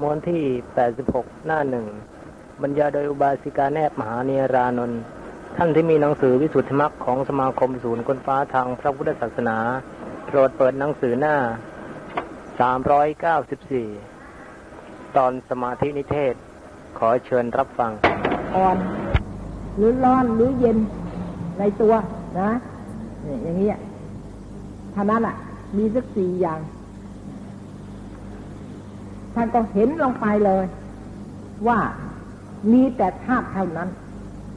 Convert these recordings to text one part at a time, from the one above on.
ม้วนที่ 86 หน้าหนึ่งบรรยายโดยอุบาสิกาแนบมหาเนรานนท์ท่านที่มีหนังสือวิสุทธิมรรคของสมาคมศูนย์คนฟ้าทางพระพุทธศาสนา โปรดเปิดหนังสือหน้า 394 ตอนสมาธินิเทศ ขอเชิญรับฟัง อ่อน หรือร้อนหรือเย็นในตัวนะ อย่างนี้เท่านั้นอะ มีสักสี่อย่าง ท่านก็เห็นลงไปเลย ว่ามีแต่ธาตุเท่านั้น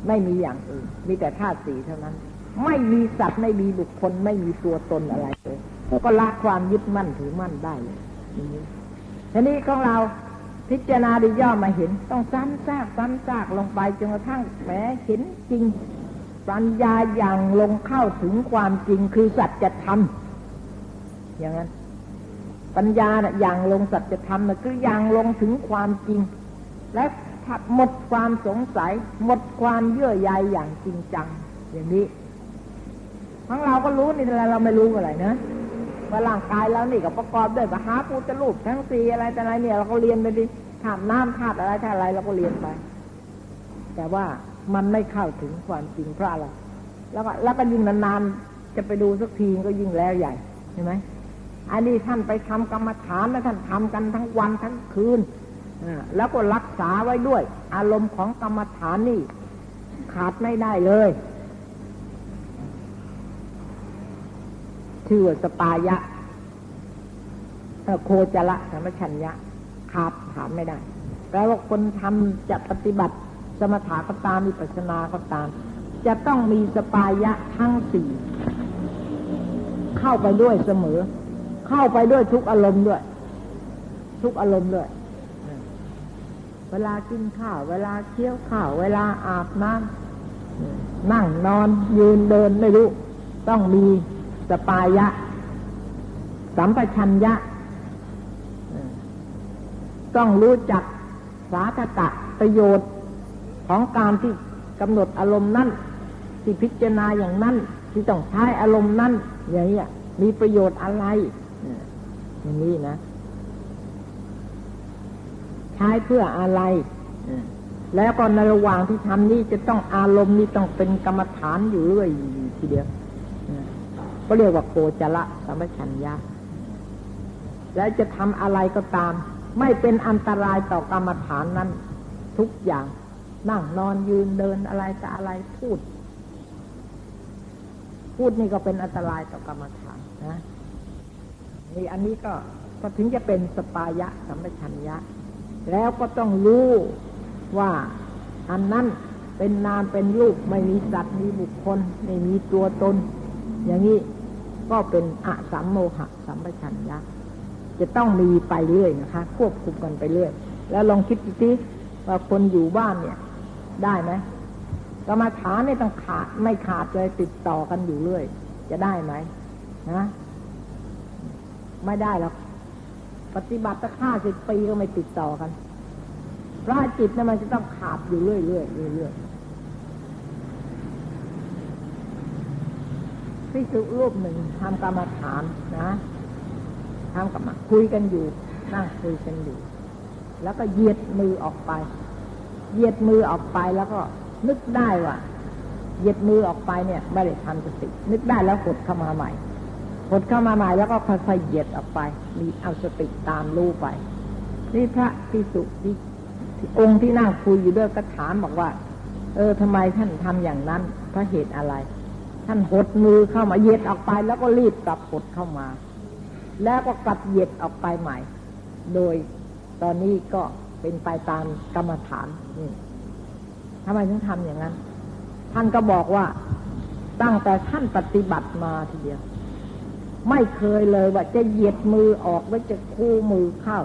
ไม่มีอย่างอื่น มีแต่ธาตุสีเท่านั้น ไม่มีสัตว์ไม่มีบุคคล ไม่มีตัวตนอะไรเลยก็ละความยึดมั่นถือมั่นได้เลยอย่างนี้ทีนี้ของเราพิจารณาดีย่อมาเห็น ต้องซ้ำซากซ้ำซากลงไปจนกระทั่งแหมเห็นจริง ปัญญาอย่างลงเข้าถึงความจริงคือสัจธรรมอย่างนั้น ปัญญาเนี่ยอย่างลงสัจธรรมเนี่ยคืออย่างลงถึงความจริง และหมดความสงสัย หมดความเยื่อใยอย่างจริงจัง อย่างนี้ทั้งเราก็รู้นี่แต่เราไม่รู้อะไรนะว่าร่างกายเรานี่ก็ประกอบด้วยมหาพุทธรูปทั้งสี่อะไรแต่อะไรเนี่ย เราก็เรียนไปดิธาตุน้ำธาตุอะไรธาตุอะไรเราก็เรียนไป แต่ว่ามันไม่เข้าถึงความจริงเพราะอะไรแล้วก็แล้วก็ยิ่งนานๆจะไปดูสักทีก็ยิ่งแล้วใหญ่ใช่ไหม อันนี้ท่านไปทำกรรมฐานแล้วท่านทำกันทั้งวันทั้งคืนแล้วก็รักษาไว้ด้วย อารมณ์ของกรรมฐานนี่ ขาดไม่ได้เลยชื่อสปายะโคจละธรรมชัญญะขาดถามไม่ได้แปลว่าคนทำจะปฏิบัติสมถะก็ตามมีปัสนาก็ตาม จะต้องมีสปายะทั้งสี่เข้าไปด้วยเสมอ เข้าไปด้วยทุกอารมณ์ด้วย ทุกอารมณ์ด้วย เวลากินข้าว เวลาเคี้ยวข้าว เวลาอาบน้ำนั่งนอนยืนเดินไม่รู้ ต้องมีสปายะ สัมปชัญญะ ต้องรู้จักสาธตะประโยชน์ของการที่กำหนดอารมณ์นั้นที่พิจารณาอย่างนั้นที่ต้องใช้อารมณ์นั้นอย่างนี้มีประโยชน์อะไร อย่างนี้นะ ใช้เพื่ออะไรแล้วก็ในระหว่างที่ทำนี้จะต้องอารมณ์นี้ต้องเป็นกรรมฐานอยู่เรื่อยทีเดียวก็เรียกว่าโคจระสัมปชัญญะแล้วจะทำอะไรก็ตาม ไม่เป็นอันตรายต่อกรรมฐานนั้น ทุกอย่าง นั่งนอนยืนเดินอะไรจะอะไรพูด พูดนี่ก็เป็นอันตรายต่อกรรมฐานนะ นี่อันนี้ก็ก็ถึงจะเป็นสปายะสัมปชัญญะ แล้วก็ต้องรู้ว่าอันนั้นเป็นนามเป็นรูปไม่มีสัตว์มีบุคคล ไม่มีตัวตน อย่างนี้ก็เป็นอสัมโมหะสัมปชัญญะจะต้องมีไปเรื่อยนะคะ ควบคุมกันไปเรื่อย แล้วลองคิดดูสิว่าคนอยู่บ้านเนี่ย ได้ไหมกรรมฐานเนี่ต้องขาดไม่ขาดเลยติดต่อกันอยู่เรื่อย จะได้ไหมนะ ไม่ได้หรอกปฏิบัติตั้งห้าสิบปีก็ไม่ติดต่อกันพระจิตเนี่ยมันจะต้องขาดอยู่เรื่อยเรื่อยเรื่อยพิสุรูปหนึ่งทำกรรมฐานนะทำกรรมคุยกันอยู่นั่งคุยกันอยู่ แล้วก็เหยียดมือออกไปเหยียดมือออกไปแล้วก็นึกได้ว่าเหยียดมือออกไปเนี่ย ไม่ได้ทำสตินึกได้แล้วกดเข้ามาใหม่ กดเข้ามาใหม่แล้วก็ค่อยๆเหยียดออกไป มีเอาสติตามรู้ไป นี่พระพิสุที่องค์ที่นั่งคุยอยู่ด้วยก็ถามบอกว่า เออทำไมท่านทำอย่างนั้นเพราะเหตุอะไร ท่านหดมือเข้ามาเหย็ดออกไป แล้วก็รีบกลับหดเข้ามา แล้วก็กลับเหย็ดออกไปใหม่ โดยตอนนี้ก็เป็นไปตามกรรมฐานนี่ทำไมถึงทำอย่างนั้น ท่านก็บอกว่าตั้งแต่ท่านปฏิบัติมาทีเดียว ไม่เคยเลยว่าจะเหยียดมือออกหรือจะคู่มือเข้า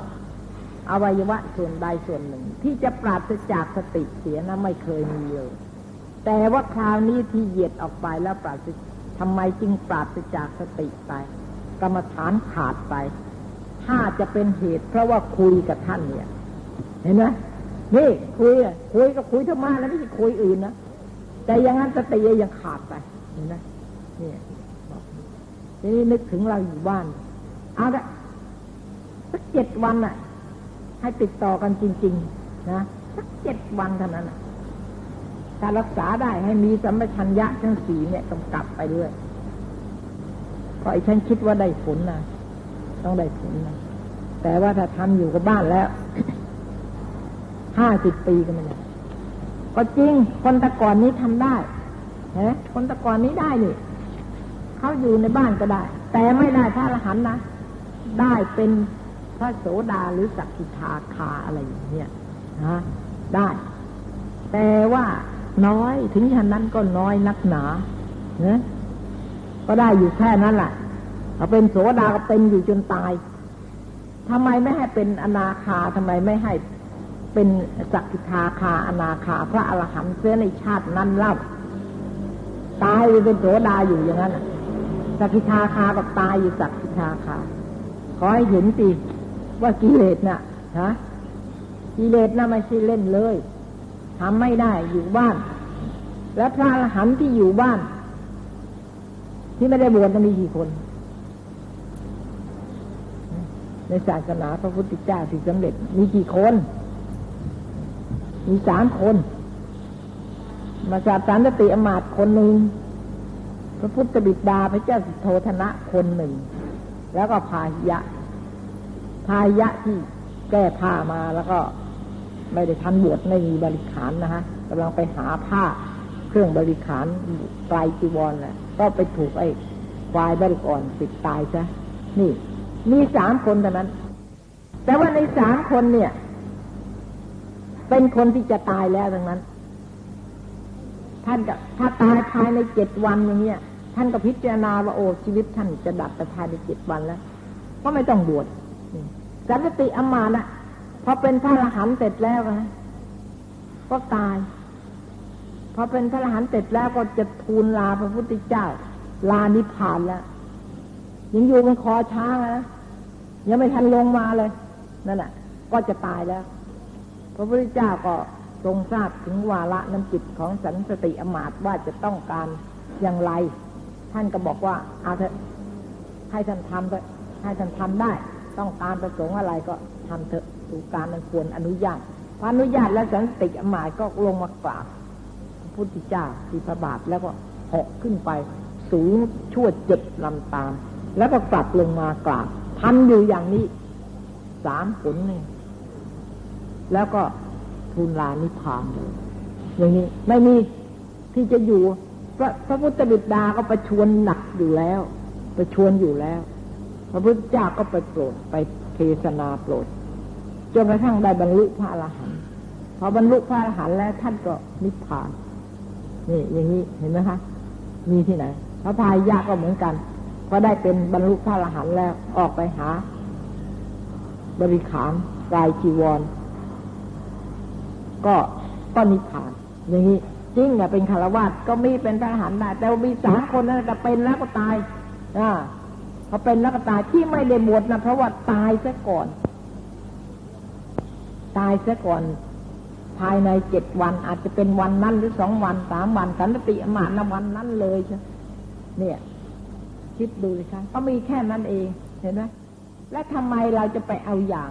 อวัยวะส่วนใดส่วนหนึ่ง ที่จะปราศจากสติเสียนะไม่เคยมีเลยแต่ว่าคราวนี้ที่เหยียดออกไปแล้วปราศทำไมจึงปราศจากสติไป กรรมฐานขาดไป ถ้าจะเป็นเหตุ เพราะว่าคุยกับท่านเนี่ย เห็นไหมนี่คุยคุยก็คุยธรรมะแล้วไม่ใช่คุยอื่นนะแต่ยังงั้นสติยังขาดไปเห็นไหมนี่ นี่นึกถึงเราอยู่บ้าน เอาละสักเจ็ดวันน่ะ ให้ติดต่อกันจริง ๆ นะสักเจ็ดวันเท่านั้นถ้ารักษาได้ให้มีสัมปชัญญะทั้งสี่เนี่ยกำกับไปเรื่อยก็ไอ้ฉันคิดว่าได้ผลนะต้องได้ผลนะแต่ว่าถ้าทำอยู่กับบ้านแล้วห้าสิบปีก็ไม่ได้ก็จริงคนตะก่อนนี้ทำได้ฮะคนตะก่อนนี้ได้นี่ เขาอยู่ในบ้านก็ได้ แต่ไม่ได้พระอรหันต์นะ ได้เป็นพระโสดาหรือสักกิทาคาอะไรอย่างเงี้ยนะได้ แต่ว่าน้อยถึงฉะนั้นก็น้อยนักหนาเนะก็ได้อยู่แค่นั้นแหละเอาเป็นโสดาก็เป็นอยู่จนตายทำไมไม่ให้เป็นอนาคาทำไมไม่ให้เป็นสักกิทาคาอนาคา พระอรหันต์เสื้อในชาตินั้นเล่าตายเป็นโสดาอยู่อย่างนั้น สักกิทาคากับตายอยู่สักกิทาคาขอให้เห็นสิว่ากิเลสน่ะฮะกิเลสน่ะไม่ใช่เล่นเลยทำไม่ได้อยู่บ้าน แล้วพระอรหันต์ที่อยู่บ้าน ที่ไม่ได้บวชมีกี่คน ในศาสนาพระพุทธเจ้าที่สำเร็จ มีกี่คน มีสามคน มาจากสารติอมาตคนหนึ่ง พระพุทธบิดาพระเจ้าสิโธธนะคนหนึ่ง แล้วก็พาหิยะ พาหิยะที่แก้ผ้ามาแล้วก็ไม่ได้ทันบวชไม่มีบริขารนะฮะกำลังไปหาผ้าเครื่องบริขารไตรจีวรแหละก็ไปถูกไอ้ควายบริกรติดตายซะนี่ มีสามคนเท่านั้น แต่ว่าในสามคนเนี่ย เป็นคนที่จะตายแล้วดังนั้น ท่านก็ถ้าตายภายในเจ็ดวันอย่างเงี้ย ท่านก็พิจารณาว่าโอ้ชีวิตท่านจะดับไปภายในเจ็ดวันแล้ว ก็ไม่ต้องบวชสันติอมานะพอเป็นพระอรหันต์เสร็จแล้วนะก็ตาย พอเป็นพระอรหันต์เสร็จแล้วก็จะทูลลาพระพุทธเจ้า ลานิพพานแล้วยังอยู่บนคอช้างนะยังไม่ทันลงมาเลยนั่นแหละก็จะตายแล้ว พระพุทธเจ้าก็ทรงทราบถึงวาระน้ำจิตของสันสติอมาตว่าจะต้องการอย่างไร ท่านก็บอกว่าเอาเถอะให้ท่านทำเถอะให้ท่านทำได้ ต้องการประสงค์อะไรก็ทำเถอะดูการมันควรอนุญาตพออนุญาตแล้วสันติอมาตก็ลงมากราบพระพุทธเจ้าที่พระบาทแล้วก็หอกขึ้นไป สูงชั่วเจ็ดลำตาม แล้วก็กลับลงมากราบทำอยู่อย่างนี้สามผลนี่แล้วก็ทูลลานิพพานเลยอย่างนี้ไม่มีที่จะอยู่ พระพระพุทธบิดาก็ประชวนหนักอยู่แล้ว ประชวนอยู่แล้ว พระพุทธเจ้าก็ไปโปรดไปเทศนาโปรดจนกระทั่งได้บรรลุพระอรหันต์พอบรรลุพระอรหันต์แล้วท่านก็นิพพาน นี่อย่างนี้เห็นไหมคะ มีที่ไหน พระพายยะก็เหมือนกันพอได้เป็นบรรลุพระอรหันต์แล้วออกไปหา บริขารกายจีวร ก็ก็นิพพาน อย่างนี้ จริงเนี่ยเป็นคารวะก็มีเป็นทหารได้แต่มีสามคนนั้นก็เป็นแล้วก็ตายอ่าพอเป็นแล้วก็ตายที่ไม่ได้บวชนะเพราะว่าตายซะก่อน ตายซะก่อน ภายในเจ็ดวันอาจจะเป็นวันนั้นหรือสองวันสามวันสันติอมาตนวันนั้นเลยใช่เนี่ย คิดดูเลยค่ะก็มีแค่นั้นเองเห็นไหมและทำไมเราจะไปเอาอย่าง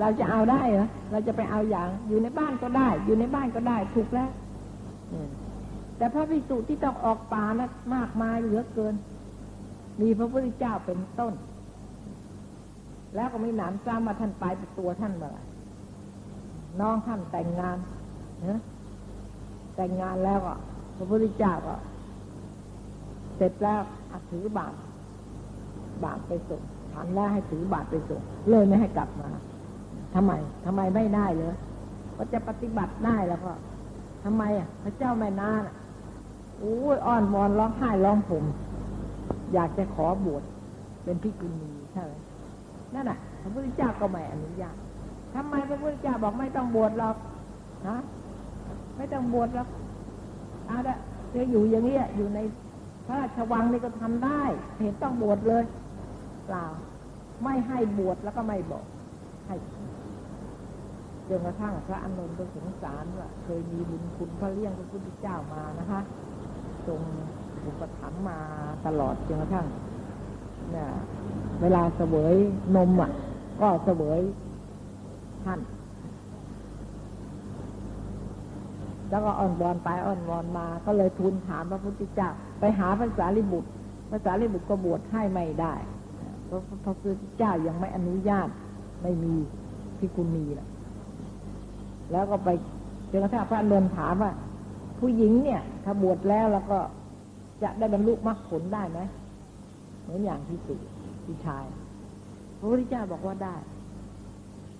เราจะเอาได้เหรอเราจะไปเอาอย่าง อยู่ในบ้านก็ได้ อยู่ในบ้านก็ได้ถูกแล้วแต่พระภิกษุที่ต้องออกป่านะมากมายเหลือเกิน มีพระพุทธเจ้าเป็นต้น แล้วก็มีหนามซ้ำมาท่านไปเป็นตัวท่านเมื่อไรน้องท่านแต่งงานเนะแต่งงานแล้วก็พระพุทธเจ้าก็เสร็จแล้วถือบาตรบาตรไปส่งฉันแล้วให้ถือบาตรไปส่งเลยไม่ให้กลับมา ทำไมทำไมไม่ได้เลยก็จะปฏิบัติได้แล้วก็ทำไมอะ พระเจ้าแม่นาโอ้ยอ้อนวอนร้องไห้ร้องผม อยากจะขอบวชเป็นพิกุณีใช่ไหมนั่นแหะพระพุทธเจ้าก็ไม่อนุญาตทำไมพระพุทธเจ้าบอกไม่ต้องบวชหรอกฮะไม่ต้องบวชหรอกเอาละจะอยู่อย่างนี้อยู่ในพระราชวังนี่ก็ทำได้ เห็นต้องบวชเลยเปล่าไม่ให้บวชแล้วก็ไม่บอกให้ จนกระทั่งพระอนุนก็สงสารว่าเคยมีบุญคุณพระเลี้ยงพระพุทธเจ้ามานะคะทรงอุปถัมภ์มาตลอดจนกระทั่งเนี่ยเวลาเสวยนมอะ ก็เสวยท่านแล้วก็อ่อนวอนไปอ่อนวอนมา ก็เลยทูลถามพระพุทธเจ้า ไปหาภาษาลิบุตรภาษาลิบุตรก็บวชให้ไม่ได้เพราะพระพุทธเจ้ายังไม่อนุญาตไม่มีพิกุณมีแหละ แล้วก็ไปจนกระทั่งพระเดินถามว่า ผู้หญิงเนี่ย ถ้าบวชแล้วแล้วก็จะได้บรรลุมรรคผลได้ไหมเหมือนอย่างที่สุที่ชาย พระพุทธเจ้าบอกว่าได้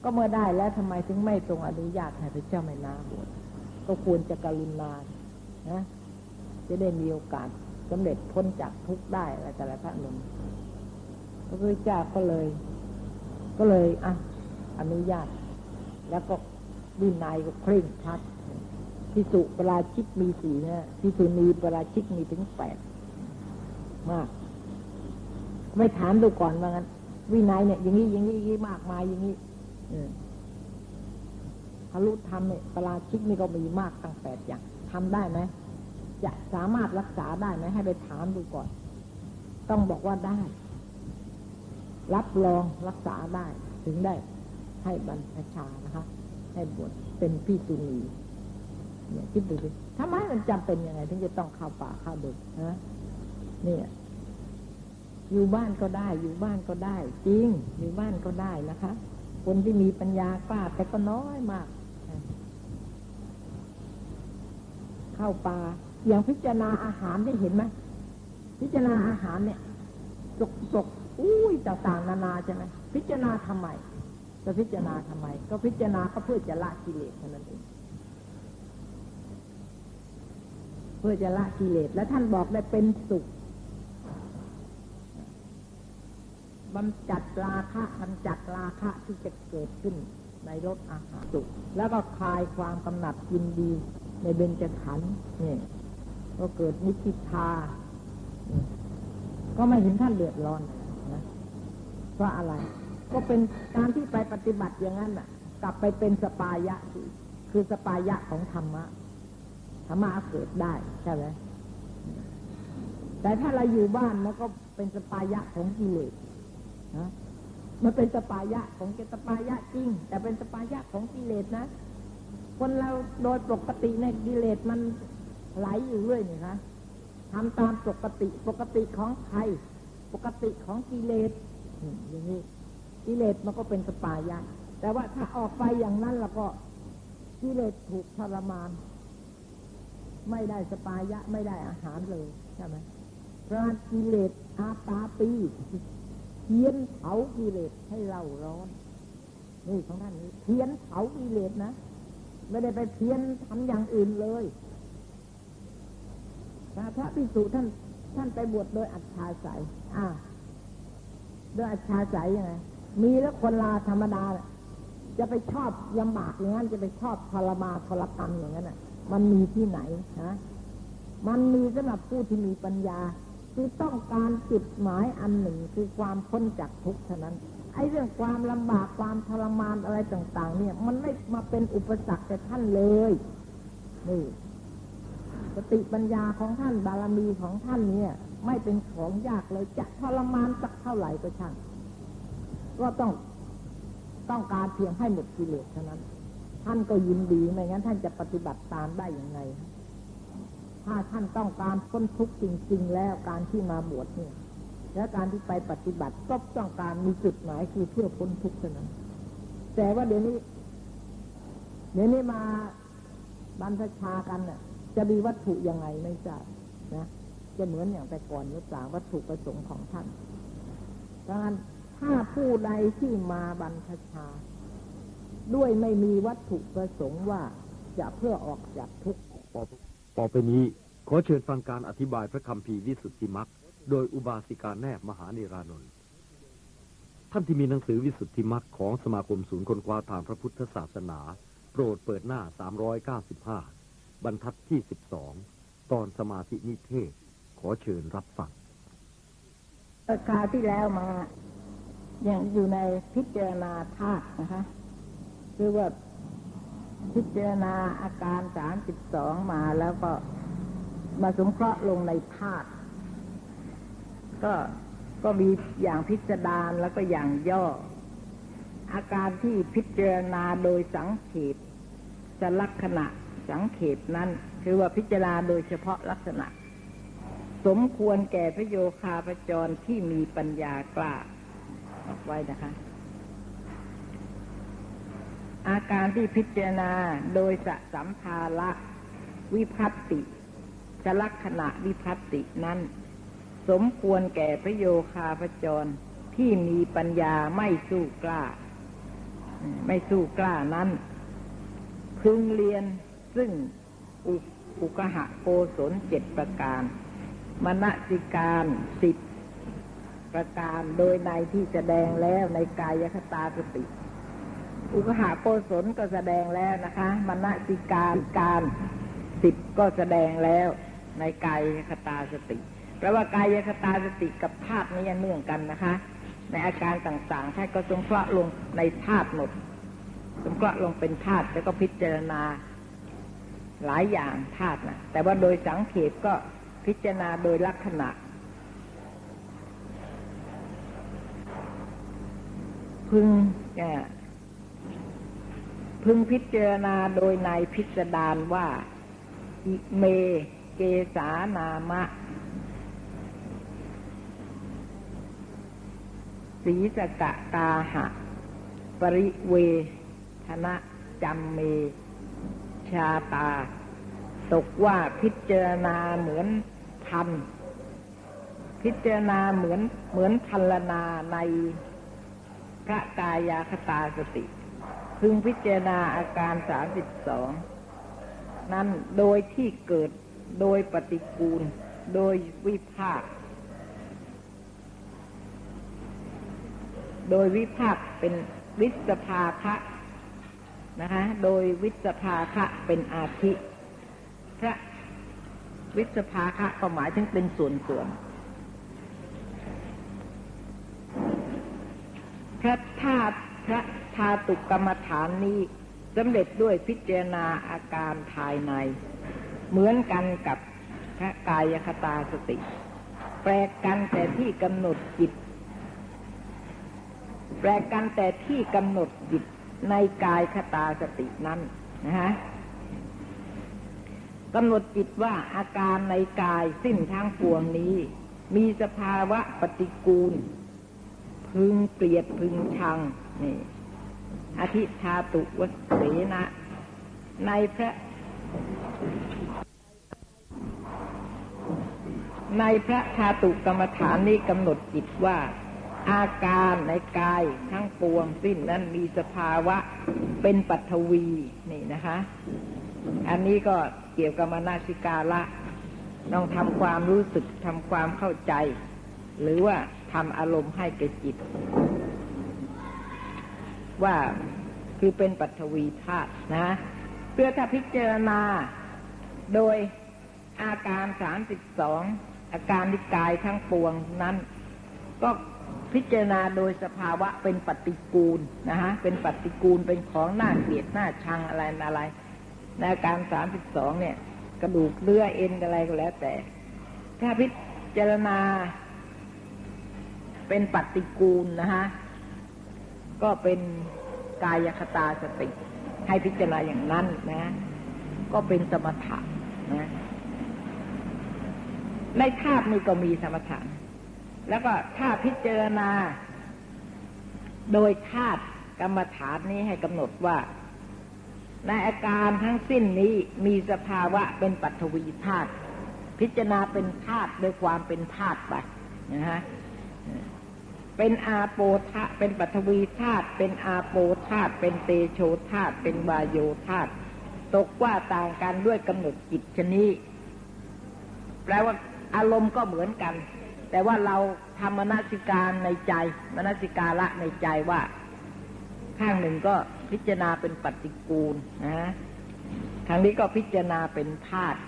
ก็เมื่อได้แล้วทำไมถึงไม่ทรงอนุญาตให้พระเจ้าไม่นาบวชก็ควรจะกรุณานะจะได้มีโอกาสสำเร็จพ้นจากทุกข์ได้อะไรแต่ละพระนมพระพุทธเจ้าก็เลย ก็เลยอะอนุญาตแล้วก็ วินัยก็เคร่งชัดพิสุปราชิกมีสี่นะพิสุนีปราชิกมีถึงแปดมาก ไม่ถามดูก่อนว่างั้น วินัยเนี่ย อย่างนี้อย่างนี้อย่างนี้มากมายอย่างนี้พลุธรรมเนี่ยปราชิกนี่ก็มีมากตั้งแปดอย่างทำได้ไหมจะสามารถรักษาได้ไหมให้ไปถามดูก่อน ต้องบอกว่าได้ รับรองรักษาได้ ถึงได้ให้บรรพชานะคะ ให้บวชเป็นพี่สุนีเนี่ยคิดดูสิทำไมมันจำเป็นยังไง ถึงจะต้องเข้าป่าเข้าดึกนะเนี่ยอยู่บ้านก็ได้ อยู่บ้านก็ได้ จริง อยู่บ้านก็ได้นะคะ คนที่มีปัญญากล้าแต่ก็น้อยมาก เข้าป่าอย่างพิจารณาอาหารได้เห็นไหมพิจารณาอาหารเนี่ยจกจกอุ้ยต่างๆนานาใช่ไหมพิจารณาทำไม จะพิจารณาทำไม ก็พิจารณาก็เพื่อจะละกิเลสเท่านั้นเองเพื่อจะละกิเลสและท่านบอกได้เป็นสุขบำจัดราคะบำจัดราคะที่จะเกิดขึ้นในรสอาหารสุขแล้วก็คลายความกำหนัดยินดี ในเบญจขันธ์นี่ก็เกิดนิพิทา ก็ไม่เห็นท่านเดือดร้อนนะเพราะอะไร ก็เป็นการที่ไปปฏิบัติอย่างนั้นน่ะ กลับไปเป็นสปายะคือสปายะของธรรมะธรรมะเกิดได้ใช่ไหมแต่ถ้าเราอยู่บ้านมันก็เป็นสปายะของกิเลสนะมันเป็นสปายะของเกตปายะจริง แต่เป็นสปายะของกิเลสนะ คนเราโดยปกติในกิเลสมันไหลอยู่เรื่อยนี่นะทำตามปกติ ปกติของใคร ปกติของกิเลสอย่างนี้ กิเลสมันก็เป็นสปายะ แต่ว่าถ้าออกไปอย่างนั้นแล้วก็กิเลสถูกทรมาน ไม่ได้สปายะไม่ได้อาหารเลยใช่ไหมเพราะกิเลสอาตาปีเทียนเผากิเลสให้เราร้อนนี่ของท่านนี้เทียนเผากิเลสนะไม่ได้ไปเทียนทำอย่างอื่นเลยพระพิสุท่านท่านไปบวชโดยอัจฉาสายอ่าโดยอัจฉาสายยังไง มีแล้วคนลาธรรมดาจะไปชอบยำบากอย่างนั้นจะไปชอบทรมาทรกรรมอย่างนั้นอะ มันมีที่ไหนฮะมันมีสำหรับผู้ที่มีปัญญาคือต้องการจุดหมายอันหนึ่งคือความพ้นจากทุกข์เท่านั้นไอ้เรื่องความลำบากความทรมานอะไรต่าง ๆ เนี่ย มันไม่มาเป็นอุปสรรคแก่ท่านเลยนี่สติปัญญาของท่านบารมีของท่านเนี่ย ไม่เป็นของยากเลยจะทรมานสักเท่าไหร่ก็ช่าง ก็ต้องต้องการเพียงให้หมดกิเลสเท่านั้น ท่านก็ยินดีไม่งั้นท่านจะปฏิบัติตามได้อย่างไรถ้าท่านต้องการพ้นทุกข์จริง ๆ แล้วการที่มาบวชเนี่ย และการที่ไปปฏิบัติก็ต้องการมีจุดหมายคือเพื่อพ้นทุกข์เท่านั้น แต่ว่าเดี๋ยวนี้ เดี๋ยวนี้มาบรรพชากันน่ะ จะมีวัตถุยังไงไม่ทราบนะจะเหมือนอย่างแต่ก่อนหรือเปล่าวัตถุประสงค์ของท่านดังนั้น ถ้าผู้ใดที่มาบรรพชา ด้วยไม่มีวัตถุประสงค์ว่าจะเพื่อออกจากทุกข์ต่อไปนี้ ขอเชิญฟังการอธิบายพระคำพีวิสุทธิมักโดยอุบาสิกาแนบมหาเนรานนท์ท่านที่มีหนังสือวิสุทธิมักของสมาคมศูนย์คนกวาทางพระพุทธศาสนา โปรดเปิดหน้า 395 บรรทัดที่สิบสองตอนสมาธินิเทศ ขอเชิญรับฟังคราวที่แล้วมา อย่างอยู่ในพิจารณาธาตุนะคะคือว่าพิจารณาอาการสามสิบสองมาแล้วก็มาสงเคราะห์ลงในธาตุก็ก็มีอย่างพิจารณาแล้วก็อย่างย่อ อาการที่พิจารณาโดยสังเขปจะลักษณะสังเขปนั้น คือว่าพิจารณาโดยเฉพาะลักษณะ สมควรแก่พระโยคาพจรที่มีปัญญากล้า ไว้นะคะ อาการที่พิจารณาโดยสสัมภาระวิพัตติจลักษณะวิพัตตินั้น สมควรแก่พระโยคาพจรที่มีปัญญาไม่สู้กล้า ไม่สู้กล้านั้น พึงเรียนซึ่งอุอุกหะโกศลเจ็ดประการ มณสิการสิบ ประการโดยในที่แสดงแล้วในกายคตาสติ อุกหะโกศลก็แสดงแล้วนะคะมณสิการการสิบก็แสดงแล้วในกายคตาสติแปลว่ากายคตาสติกับธาตุนี้เนื่องกันนะคะ ในอาการต่างๆท่านก็สงเคราะห์ลงในธาตุหมดสงเคราะห์ลงเป็นธาตุแล้วก็พิจารณาหลายอย่างธาตุนะแต่ว่าโดยสังเขปก็พิจารณาโดยลักษณะ พึงพึงพิจารณาโดยในพิสดารว่า อิเมเกสานามะ สีสกะตาหะ ปริเวทนะจัมเม ชาตา ตกว่าพิจารณาเหมือนทัน พิจารณาเหมือนเหมือนพันลนาใน ระกายาคตาสติ พึงพิจารณาอาการสามสิบสองนั้นโดยที่เกิดโดยปฏิกูล โดยวิภาค โดยวิภาคเป็นวิสภาคะนะคะ โดยวิสภาคะเป็นอาทิพระวิสภาคะก็หมายถึงเป็นส่วนส่วน พระธาตุพระธาตุกรรมฐานนี้สำเร็จด้วยพิจารณาอาการภายใน เหมือนกันกับพระกายคตาสติ แปลกกันแต่ที่กำหนดจิต แปลกกันแต่ที่กำหนดจิตในกายคตาสตินั้นนะฮะกำหนดจิตว่าอาการในกายสิ้นทั้งปวงนี้ มีสภาวะปฏิกูล พึงเปรียดพึงชังนี่อธิธาตุวเสนะ ในพระ ในพระธาตุกรรมฐานนี้กำหนดจิตว่า อาการในกายทั้งปวงสิ้นนั้นมีสภาวะเป็นปัทวีนี่นะคะ อันนี้ก็เกี่ยวกับมนาสิกาละ ต้องทำความรู้สึกทำความเข้าใจ หรือว่า ทำอารมณ์ให้แก่จิต ว่าคือเป็นปัทวีธาตุนะ เพื่อถ้าพิจารณาโดยอาการสามสิบสองอาการนิกายทั้งปวงนั้น ก็พิจารณาโดยสภาวะเป็นปฏิกูลนะฮะเป็นปฏิกูลเป็นของหน้าเกลียดหน้าชังอะไรอะไรในอาการสามสิบสองเนี่ย กระดูกเลือเอ็นอะไรก็แล้วแต่ ถ้าพิจารณา เป็นปฏิกูลนะฮะก็เป็นกายคตาสติ ให้พิจารณาอย่างนั้นนะ ก็เป็นสมถะนะในธาตุนี้ก็มีสมถะแล้วก็ถ้าพิจารณา โดยธาตุกรรมฐานนี้ให้กำหนดว่า ในอาการทั้งสิ้นนี้มีสภาวะเป็นปัทวีธาตุพิจารณาเป็นธาตุด้วยความเป็นธาตุไปนะฮะ เป็นอาโปธาเป็นปัทวีธาตุเป็นอาโปธาตุเป็นเตโชธาตุเป็นวายโยธาตุตกว่าต่างกันด้วยกำหนดจิตชนิดแปลว่าอารมณ์ก็เหมือนกัน แต่ว่าเราทำมนสิการในใจมนสิการละในใจว่า ข้างหนึ่งก็พิจารณาเป็นปฏิกูลนะทางนี้ก็พิจารณาเป็นธาตุ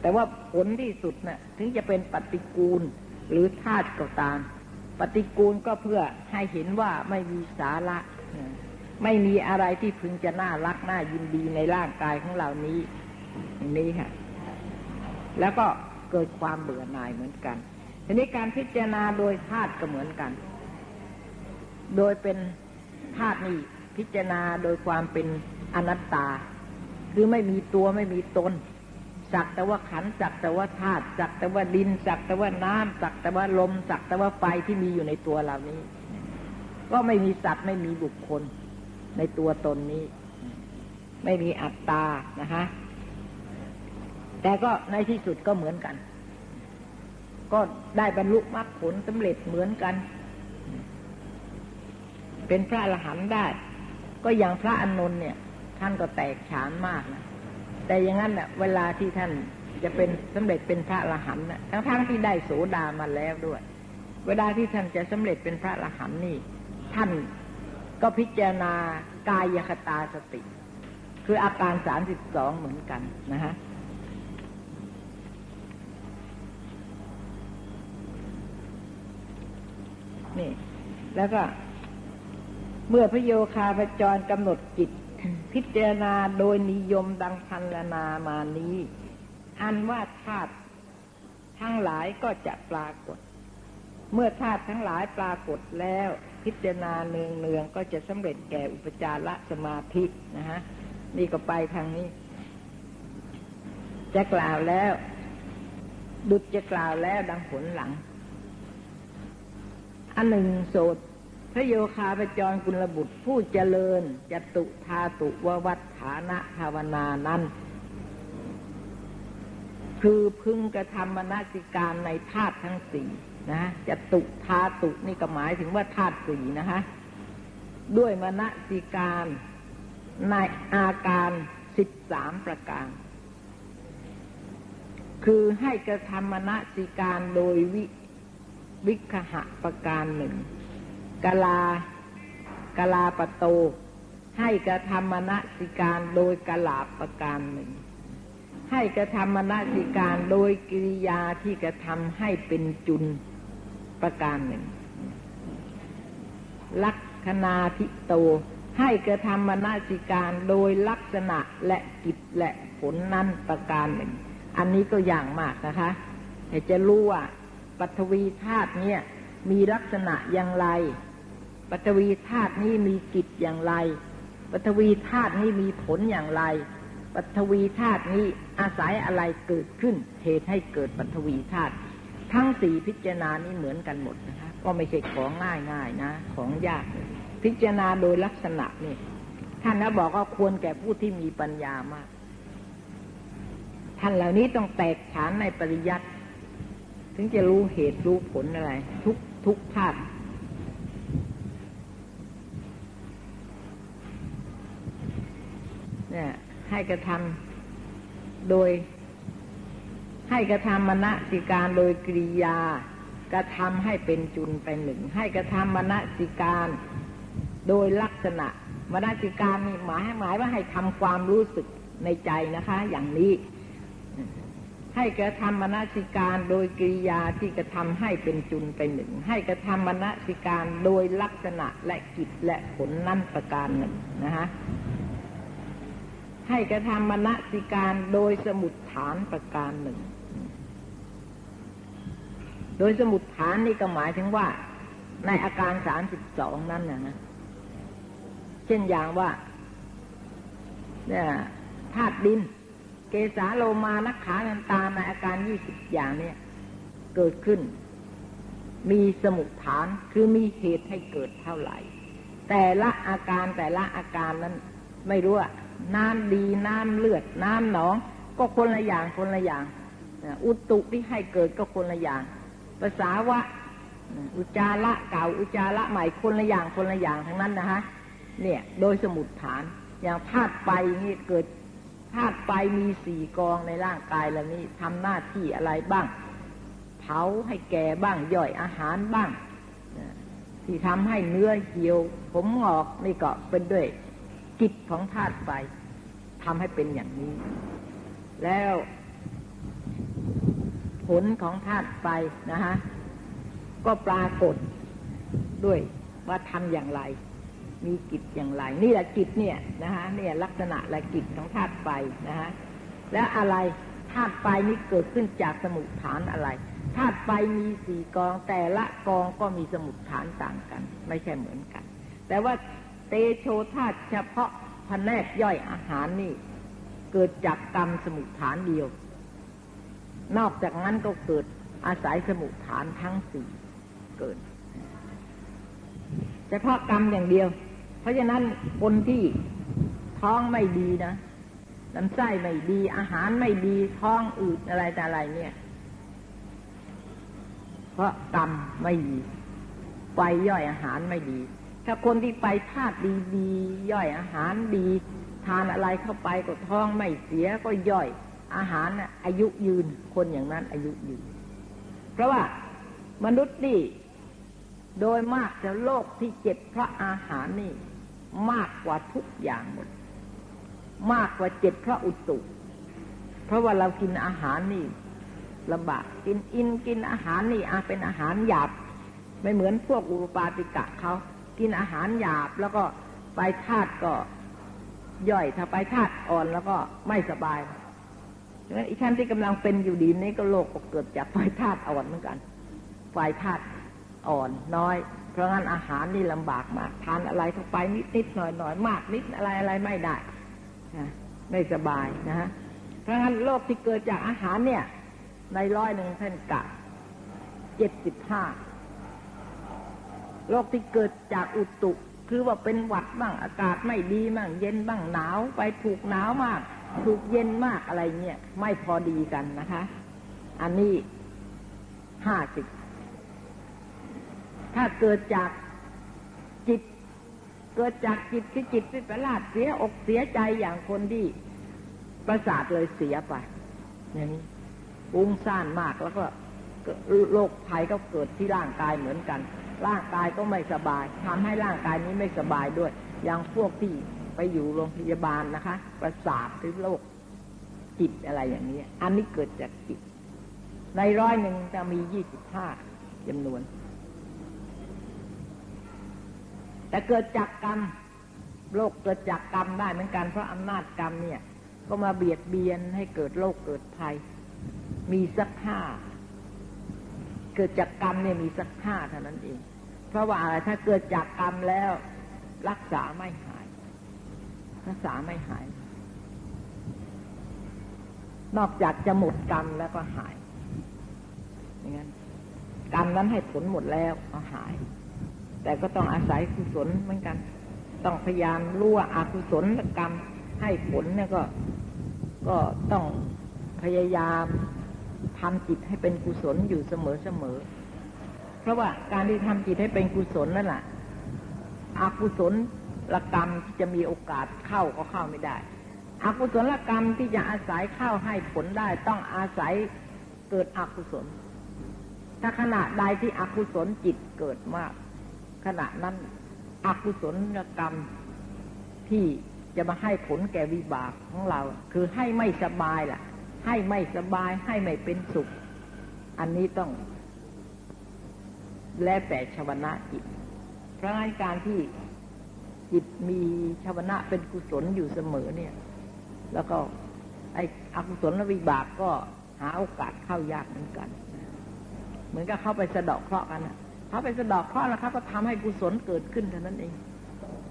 แต่ว่าผลที่สุดนะ่ะถึงจะเป็นปฏิกูลหรือธาตุก็ตาม ปฏิกูลก็เพื่อให้เห็นว่าไม่มีสาระ ไม่มีอะไรที่พึงจะน่ารักน่ายินดีในร่างกายของเรานี้นี้ค่ะ แล้วก็เกิดความเบื่อหน่ายเหมือนกัน ทีนี้การพิจารณาโดยธาตุก็เหมือนกัน โดยเป็นธาตุนี่พิจารณาโดยความเป็นอนัตตา คือไม่มีตัวไม่มีตน สักแต่ว่าขันสักแต่ว่าธาตุสักแต่ว่าดินสักแต่ว่าน้ำสักแต่ว่าลมสักแต่ว่าไฟที่มีอยู่ในตัวเหล่านี้ ก็ไม่มีสัตว์ไม่มีบุคคล ในตัวตนนี้ ไม่มีอัตตานะคะแต่ก็ในที่สุดก็เหมือนกัน ก็ได้บรรลุมรรคผลสำเร็จเหมือนกัน เป็นพระอรหันต์ได้ ก็อย่างพระอานนท์เนี่ย ท่านก็แตกฉานมากนะ แต่อย่างนั้นเน่ะ เวลาที่ท่านจะเป็นสำเร็จเป็นพระอรหันต์นะทั้งๆทที่ได้โสดามาแล้วด้วย เวลาที่ท่านจะสำเร็จเป็นพระอรหันต์นี่ ท่านก็พิจารณากายคตาสติ คืออาการสามสิบสองเหมือนกันนะฮะนี่ แล้วก็เมื่อพระโยคาพจรกำหนดจิต พิจารณาโดยนิยมดังพันลนามานี้ อันว่าธาตุทั้งหลายก็จะปรากฏ เมื่อธาตุทั้งหลายปรากฏแล้ว พิจารณาเนืองเนืองก็จะสำเร็จแก่อุปจารสมาธินะฮะนี่ก็ไปทางนี้ จะกล่าวแล้ว ดุจจะกล่าวแล้วดังผลหลังอันหนึ่งโสด ระโยคาปจรกุลบุตรผู้เจริญจตุธาตุววัฏฐานะภาวนานั้น คือพึงกระทำมนสิการในธาตุทั้งสี่นะจตุธาตุนี่ก็หมายถึงว่าธาตุสี่นะฮะด้วยมนสิการในอาการสิบสามประการ คือให้กระทำมนสิการโดยวิวิคหะประการหนึ่ง กลากลาปโตให้กระทำมณสิการโดยกลาประการหนึ่ง ให้กระทำมณสิการโดยกิริยาที่กระทำให้เป็นจุนประการหนึ่ง ลักษณาทิโต ให้กระทำมณสิการโดยลักษณะและกิจและผลนั้นประการหนึ่ง อันนี้ก็อย่างมากนะคะแต่จะรู้ว่าปฐวีธาตุเนี่ยมีลักษณะอย่างไร ปฐวีธาตุนี้มีกิจอย่างไรปฐวีธาตุนี้มีผลอย่างไรปฐวีธาตุนี้อาศัยอะไรเกิดขึ้น เหตุให้เกิดปฐวีธาตุทั้งสี่พิจารณานี้เหมือนกันหมดนะคะก็ไม่ใช่ของง่ายง่ายนะ ของยาก พิจารณาโดยลักษณะนี่ท่านนะบอกว่าควรแก่ผู้ที่มีปัญญามาก ท่านเหล่านี้ต้องแตกฉานในปริยัติถึงจะรู้เหตุรู้ผลอะไร ทุกทุกธาตุ เนี่ย ให้กระทำโดย ให้กระทำมณสิการโดยกริยากระทำให้เป็นจุนไปหนึ่ง ให้กระทำมณสิการโดยลักษณะมณสิการนี่หมายหมายว่าให้ทำความรู้สึกในใจนะคะ อย่างนี้ ให้กระทำมณสิการโดยกิริยาที่กระทำให้เป็นจุนไปหนึ่ง ให้กระทำมณสิการโดยลักษณะและกิจและผลนั่นประการหนึ่งนะฮะ ให้กระทำมณสิการโดยสมุดฐานประการหนึ่ง โดยสมุดฐานนี่ก็หมายถึงว่า ในอาการสามสิบสองนั่นนะนะเช่นอย่างว่าเนี่ยธาตุดิน เกสาโลมานักขานันตาในอาการยี่สิบอย่างเนี่ยเกิดขึ้น มีสมุทฐานคือมีเหตุให้เกิดเท่าไหร่ แต่ละอาการแต่ละอาการนั้นไม่รู้ว่า น้ำดีน้ำเลือด น้ำหนอง ก็คนละอย่างคนละอย่าง อุตุที่ให้เกิดก็คนละอย่าง ภาษาวะ อุจาระเก่าอุจาระใหม่คนละอย่างคนละอย่างทั้งนั้นนะฮะเนี่ยโดยสมุดฐาน อย่างธาตุไปนี่เกิดธาตุไฟมีสี่กองในร่างกายเหล่านี้ทำหน้าที่อะไรบ้าง เผาให้แก่บ้างย่อยอาหารบ้างที่ทำให้เนื้อเหี่ยว ผมงอกนี่ก็เป็นด้วย กิจของธาตุไฟทำให้เป็นอย่างนี้ แล้วผลของธาตุไฟนะฮะก็ปรากฏด้วยว่าทำอย่างไร มีกิจอย่างไร นี่แหละกิจเนี่ยนะฮะเนี่ยลักษณะและกิจของธาตุไฟนะฮะแล้วอะไรธาตุไฟนี้เกิดขึ้นจากสมุทฐานอะไรธาตุไฟมีสี่กองแต่ละกองก็มีสมุทฐานต่างกัน ไม่ใช่เหมือนกัน แต่ว่า เตโชธาตเฉพาะพแนกย่อยอาหารนี่ เกิดจากกรรมสมุทฐานเดียว นอกจากนั้นก็เกิดอาศัยสมุทฐานทั้งสี่เกิดเฉพาะกรรมอย่างเดียว เพราะฉะนั้นคนที่ท้องไม่ดีนะลำไส้ไม่ดี อาหารไม่ดีท้องอืดอะไรแต่อะไรเนี่ย เพราะกรรมไม่ดีไฟย่อยอาหารไม่ดี ถ้าคนที่ไปธาตุดีๆย่อยอาหารดี ทานอะไรเข้าไปก็ท้องไม่เสียก็ย่อยอาหารอายุยืนคนอย่างนั้นอายุยืน เพราะว่ามนุษย์นี่โดยมากจะโรคที่เจ็บเพราะอาหารนี่ มากกว่าทุกอย่างหมด มากกว่าเจ็บเพราะอุตุเพราะว่าเรากินอาหารนี่ลำบากกินอินกินอาหารนี่อาเป็นอาหารหยาบ ไม่เหมือนพวกอุปปาติกะเขา กินอาหารหยาบแล้วก็ไปธาตุก็ย่อยถ้าไปธาตุอ่อนแล้วก็ไม่สบายดังนั้นอีท่านที่กำลังเป็นอยู่ดีนี้ก็โรคเกิดจากไฟธาตุอ่อนเหมือนกัน ไฟธาตุอ่อนน้อย เพราะงั้นอาหารนี่ลำบากมาก ทานอะไรเข้าไปนิดนิดหน่อยหน่อยมากนิดอะไรอะไรไม่ได้ไม่สบายนะฮะ เพราะงั้นโรคที่เกิดจากอาหารเนี่ย ในร้อยหนึ่งท่านกะเจ็ดสิบห้า โรคที่เกิดจากอุตุ คือว่าเป็นหวัดบ้างอากาศไม่ดีบ้างเย็นบ้างหนาวไปถูกหนาวมากถูกเย็นมากอะไรเนี่ยไม่พอดีกันนะคะ อันนี้ห้าสิบถ้าเกิดจากจิต เกิดจากจิตคือจิตวิปลาสเสียอกเสียใจอย่างคนที่ประสาทเลยเสียไปอย่างนี้อุ้งซ่านมากแล้วก็โรคภัยก็เกิดที่ร่างกายเหมือนกัน ร่างกายก็ไม่สบายทำให้ร่างกายนี้ไม่สบายด้วย อย่างพวกที่ไปอยู่โรงพยาบาลนะคะ ประสาทหรือโรคจิตอะไรอย่างนี้ อันนี้เกิดจากจิต ในร้อยหนึ่งจะมียี่สิบห้าจำนวน แต่เกิดจากกรรมโรคเกิดจากกรรมได้เหมือนกันเพราะอำนาจกรรมเนี่ย ก็มาเบียดเบียนให้เกิดโรคเกิดภัย มีสักห้า เกิดจากกรรมเนี่ยมีสักห้าเท่านั้นเอง เพราะว่าอะไรถ้าเกิดจากกรรมแล้วรักษาไม่หาย รักษาไม่หาย นอกจากจะหมดกรรมแล้วก็หายอย่างนั้นกรรมนั้นให้ผลหมดแล้วก็หาย แต่ก็ต้องอาศัยกุศลเหมือนกัน ต้องพยายามรู้ว่าอากุศลกรรมให้ผลเนี่ยก็ก็ต้องพยายาม ทำจิตให้เป็นกุศลอยู่เสมอเสมอ เพราะว่าการที่ทำจิตให้เป็นกุศลนั่นแหละอากุศลละกรรมที่จะมีโอกาสเข้าก็เข้าไม่ได้อากุศลกรรมที่จะอาศัยเข้าให้ผลได้ ต้องอาศัยเกิดอกุศล ถ้าขณะใดที่อกุศลจิตเกิดมาก ขณะนั้นอกุศลกรรมที่จะมาให้ผลแก่วิบากของเรา คือให้ไม่สบายล่ะ ให้ไม่สบายให้ไม่เป็นสุข อันนี้ต้อง แลแต่ชวนะจิตเพราะงั้นการที่จิตมีชวนะเป็นกุศลอยู่เสมอเนี่ย แล้วก็ไอ้อกุศลวิบากก็หาโอกาสเข้ายากเหมือนกัน เหมือนกับเข้าไปสะดอกเคราะห์กันนะเขาไปสะดอกเคราะห์แล้วเขาก็ทำให้กุศลเกิดขึ้นเท่านั้นเอง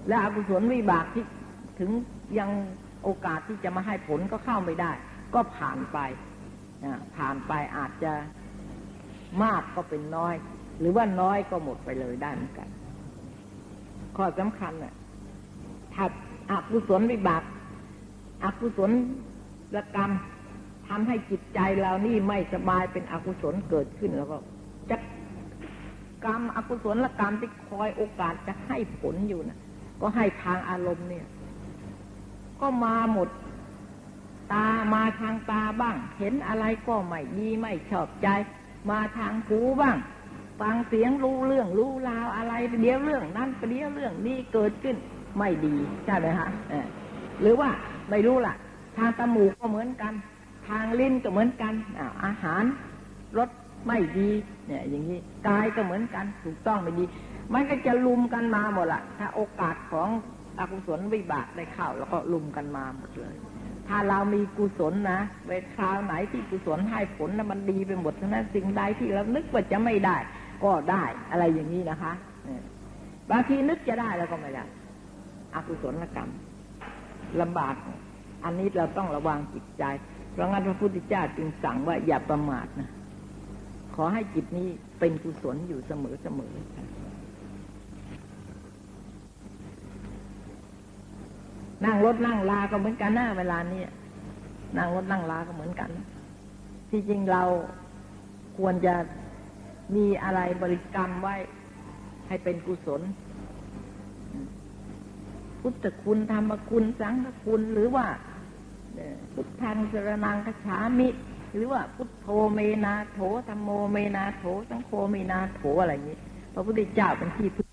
และอกุศลวิบากที่ถึงยังโอกาสที่จะมาให้ผลก็เข้าไม่ได้ ก็ผ่านไปผ่านไปอาจจะมากก็เป็นน้อย หรือว่าน้อยก็หมดไปเลยได้เหมือนกัน ข้อสำคัญน่ะถ้าอกุศลวิบากอกุศลกรรมทำให้จิตใจเรานี่ไม่สบายเป็นอกุศลเกิดขึ้นแล้วก็จะกรรมอกุศลกรรมที่คอยโอกาสจะให้ผลอยู่น่ะ ก็ให้ทางอารมณ์เนี่ย ก็มาหมด ตามาทางตาบ้าง เห็นอะไรก็ไม่ดีไม่ชอบใจ มาทางหูบ้างฟังเสียงรู้เรื่องรู้ราวอะไรเดี๋ยวเรื่องนั้นเดี๋ยวเรื่องนี้เกิดขึ้นไม่ดีใช่ไหมฮะหรือว่าไม่รู้ล่ะ ทางตมูกก็เหมือนกัน ทางลิ้นก็เหมือนกันอาหารรสไม่ดีเนี่ย อย่างนี้กายก็เหมือนกันถูกต้องไม่ดี มันก็จะลุมกันมาหมดละถ้าโอกาสของอกุศลวิบากได้เข้าแล้วก็ลุมกันมาหมดเลย ถ้าเรามีกุศลนะเวลคราวไหนที่กุศลให้ผลนะมันดีไปหมดทั้งนั้นสิ่งใดที่เรานึกว่าจะไม่ได้ ก็ได้อะไรอย่างนี้นะคะบางทีนึกจะได้แล้วก็ไม่ได้อกุศลกรรมลำบาก อันนี้เราต้องระวังจิตใจ เพราะงั้นพระพุทธเจ้าจึงสั่งว่าอย่าประมาทนะขอให้จิตนี้เป็นกุศลอยู่เสมอเสมอ นั่งรถนั่งลาก็เหมือนกันหน้าเวลานี้นั่งรถนั่งลาก็เหมือนกัน ที่จริงเราควรจะมีอะไรบริกรรมไว้ให้เป็นกุศล พุทธคุณธรรมคุณสังฆคุณหรือว่าพุทธังสรนังคฉามิ หรือว่าพุทโธเมนาโถธรรมโมเมนาโถสังโฆเมนาโถอะไรอย่างนี้พระพุทธเจ้าเป็นที่พึ่ง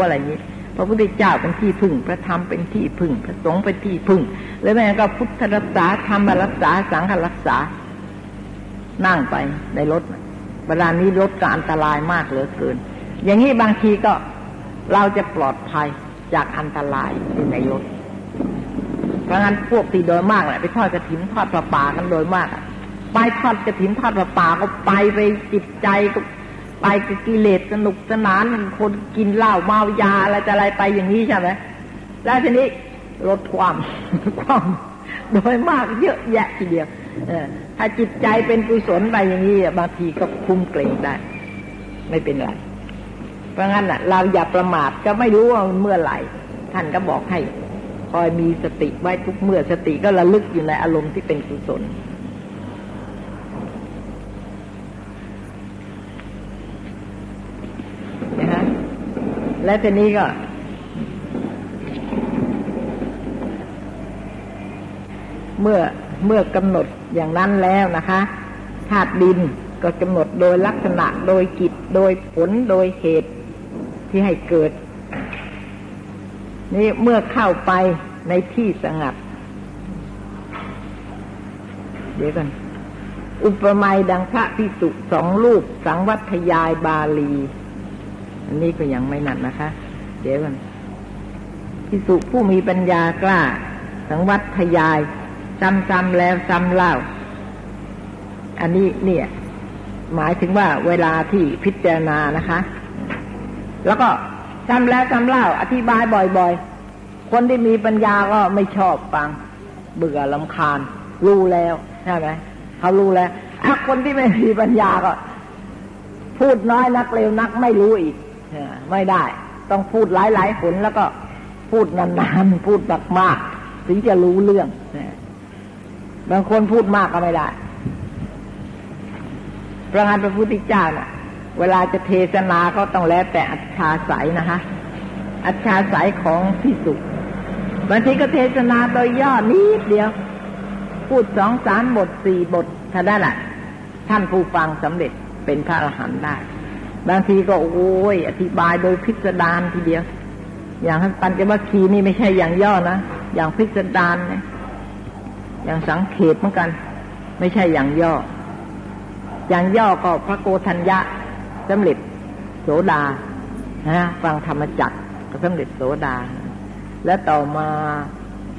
อะไรนี้พระพุทธเจ้าเป็นที่พึ่ง พระธรรมเป็นที่พึ่ง พระสงฆ์เป็นที่พึ่ง แล้วแม่ก็พุทธรักษาธรรมรักษาสังฆรักษา นั่งไปในรถเวลานี้รถก็อันตรายมากเหลือเกิน อย่างนี้บางทีก็เราจะปลอดภัยจากอันตรายที่ในรถ เพราะงั้นพวกที่โดยมากแหละไปทอดกระถินทอดปลาป่ากันโดยมากไปทอดกระถินทอดปลาป่าก็ไปไปจิตใจก็ ไปกับกิเลสสนุกสนานคนกินเหล้าเมายาอะไรจะอะไรไปอย่างนี้ใช่ไหมแล้วทีนี้ลดความความโดยมากเยอะแยะทีเดียวถ้าจิตใจเป็นกุศลไปอย่างนี้บางทีก็คุ้มเกรงได้ ไม่เป็นไร เพราะงั้นอะ เราอย่าประมาทก็ไม่รู้ว่าเมื่อไหร่ ท่านก็บอกให้ คอยมีสติไว้ทุกเมื่อสติก็ระลึกอยู่ในอารมณ์ที่เป็นกุศล และทีนี้ก็ เมื่อเมื่อกำหนดอย่างนั้นแล้วนะคะธาตุดินก็กำหนดโดยลักษณะโดยกิจโดยผลโดยเหตุที่ให้เกิด นี่เมื่อเข้าไปในที่สงัด เดี๋ยวกัน อุปมาดังพระพิสุสองรูปสังวัตยายบาลี อันนี้ก็ยังไม่นัดนะคะ เดี๋ยวกันพิสุผู้มีปัญญากล้า สังวัตทยายซ้ำๆแล้วซ้ำเล่า อันนี้เนี่ย หมายถึงว่าเวลาที่พิจารณานะคะ แล้วก็ซ้ำแล้วซ้ำเล่า อธิบายบ่อยๆ คนที่มีปัญญาก็ไม่ชอบฟัง เบื่อลำคาญ รู้แล้วใช่ไหมเขารู้แล้วคนที่ไม่มีปัญญาก็ พูดน้อยนักเร็วนักไม่รู้อีก ไม่ได้ ต้องพูดหลายๆผลแล้วก็พูดนานๆพูดมากๆถึงจะรู้เรื่องบางคนพูดมากก็ไม่ได้พระงานพระพุทธเจ้าน่ะ เวลาจะเทศนาก็ต้องแล้วแต่อัจฉาสายนะคะ อัจฉาสายของพิสุบางทีก็เทศนาโดยย่อนิดเดียว พูดสองสามบทสี่บทถ้าได้ละท่านผู้ฟังสำเร็จเป็นพระอรหันต์ได้ บางทีก็โอ้ยอธิบายโดยพิสดารทีเดียว อย่างท่านปัญจวัคคีย์นี่ไม่ใช่อย่างย่อนะอย่างพิสดารนะอย่างสังเขตเหมือนกัน ไม่ใช่อย่างย่อ อย่างย่อก็พระโกธัญญะสำเร็จโสดานะฟังธรรมจักรก็สำเร็จโสดา และต่อมา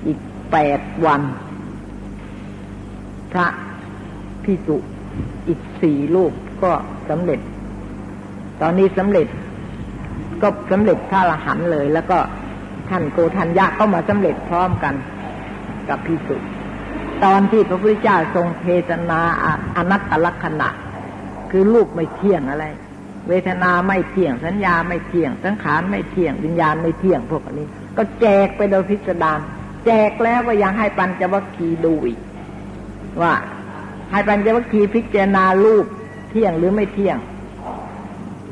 อีกแปดวัน พระพิสุอีกสี่ลูกก็สำเร็จ ตอนนี้สำเร็จ ก็สำเร็จพระอรหันเลย แล้วก็ท่านโกธัญญะก็มาสำเร็จพร้อมกันกับพิสุตอนที่พระพุทธเจ้าทรงเทศนาอนัตตลักษณะ คือรูปไม่เที่ยงอะไร เวทนาไม่เที่ยง สัญญาไม่เที่ยง สังขารไม่เที่ยง วิญญาณไม่เที่ยงพวกนี้ ก็แจกไปโดยพิสดารแจกแล้วก็ยังให้ปัญจวัคคีย์ดูอีกว่า ให้ปัญจวัคคีย์พิจารณารูปเที่ยงหรือไม่เที่ยง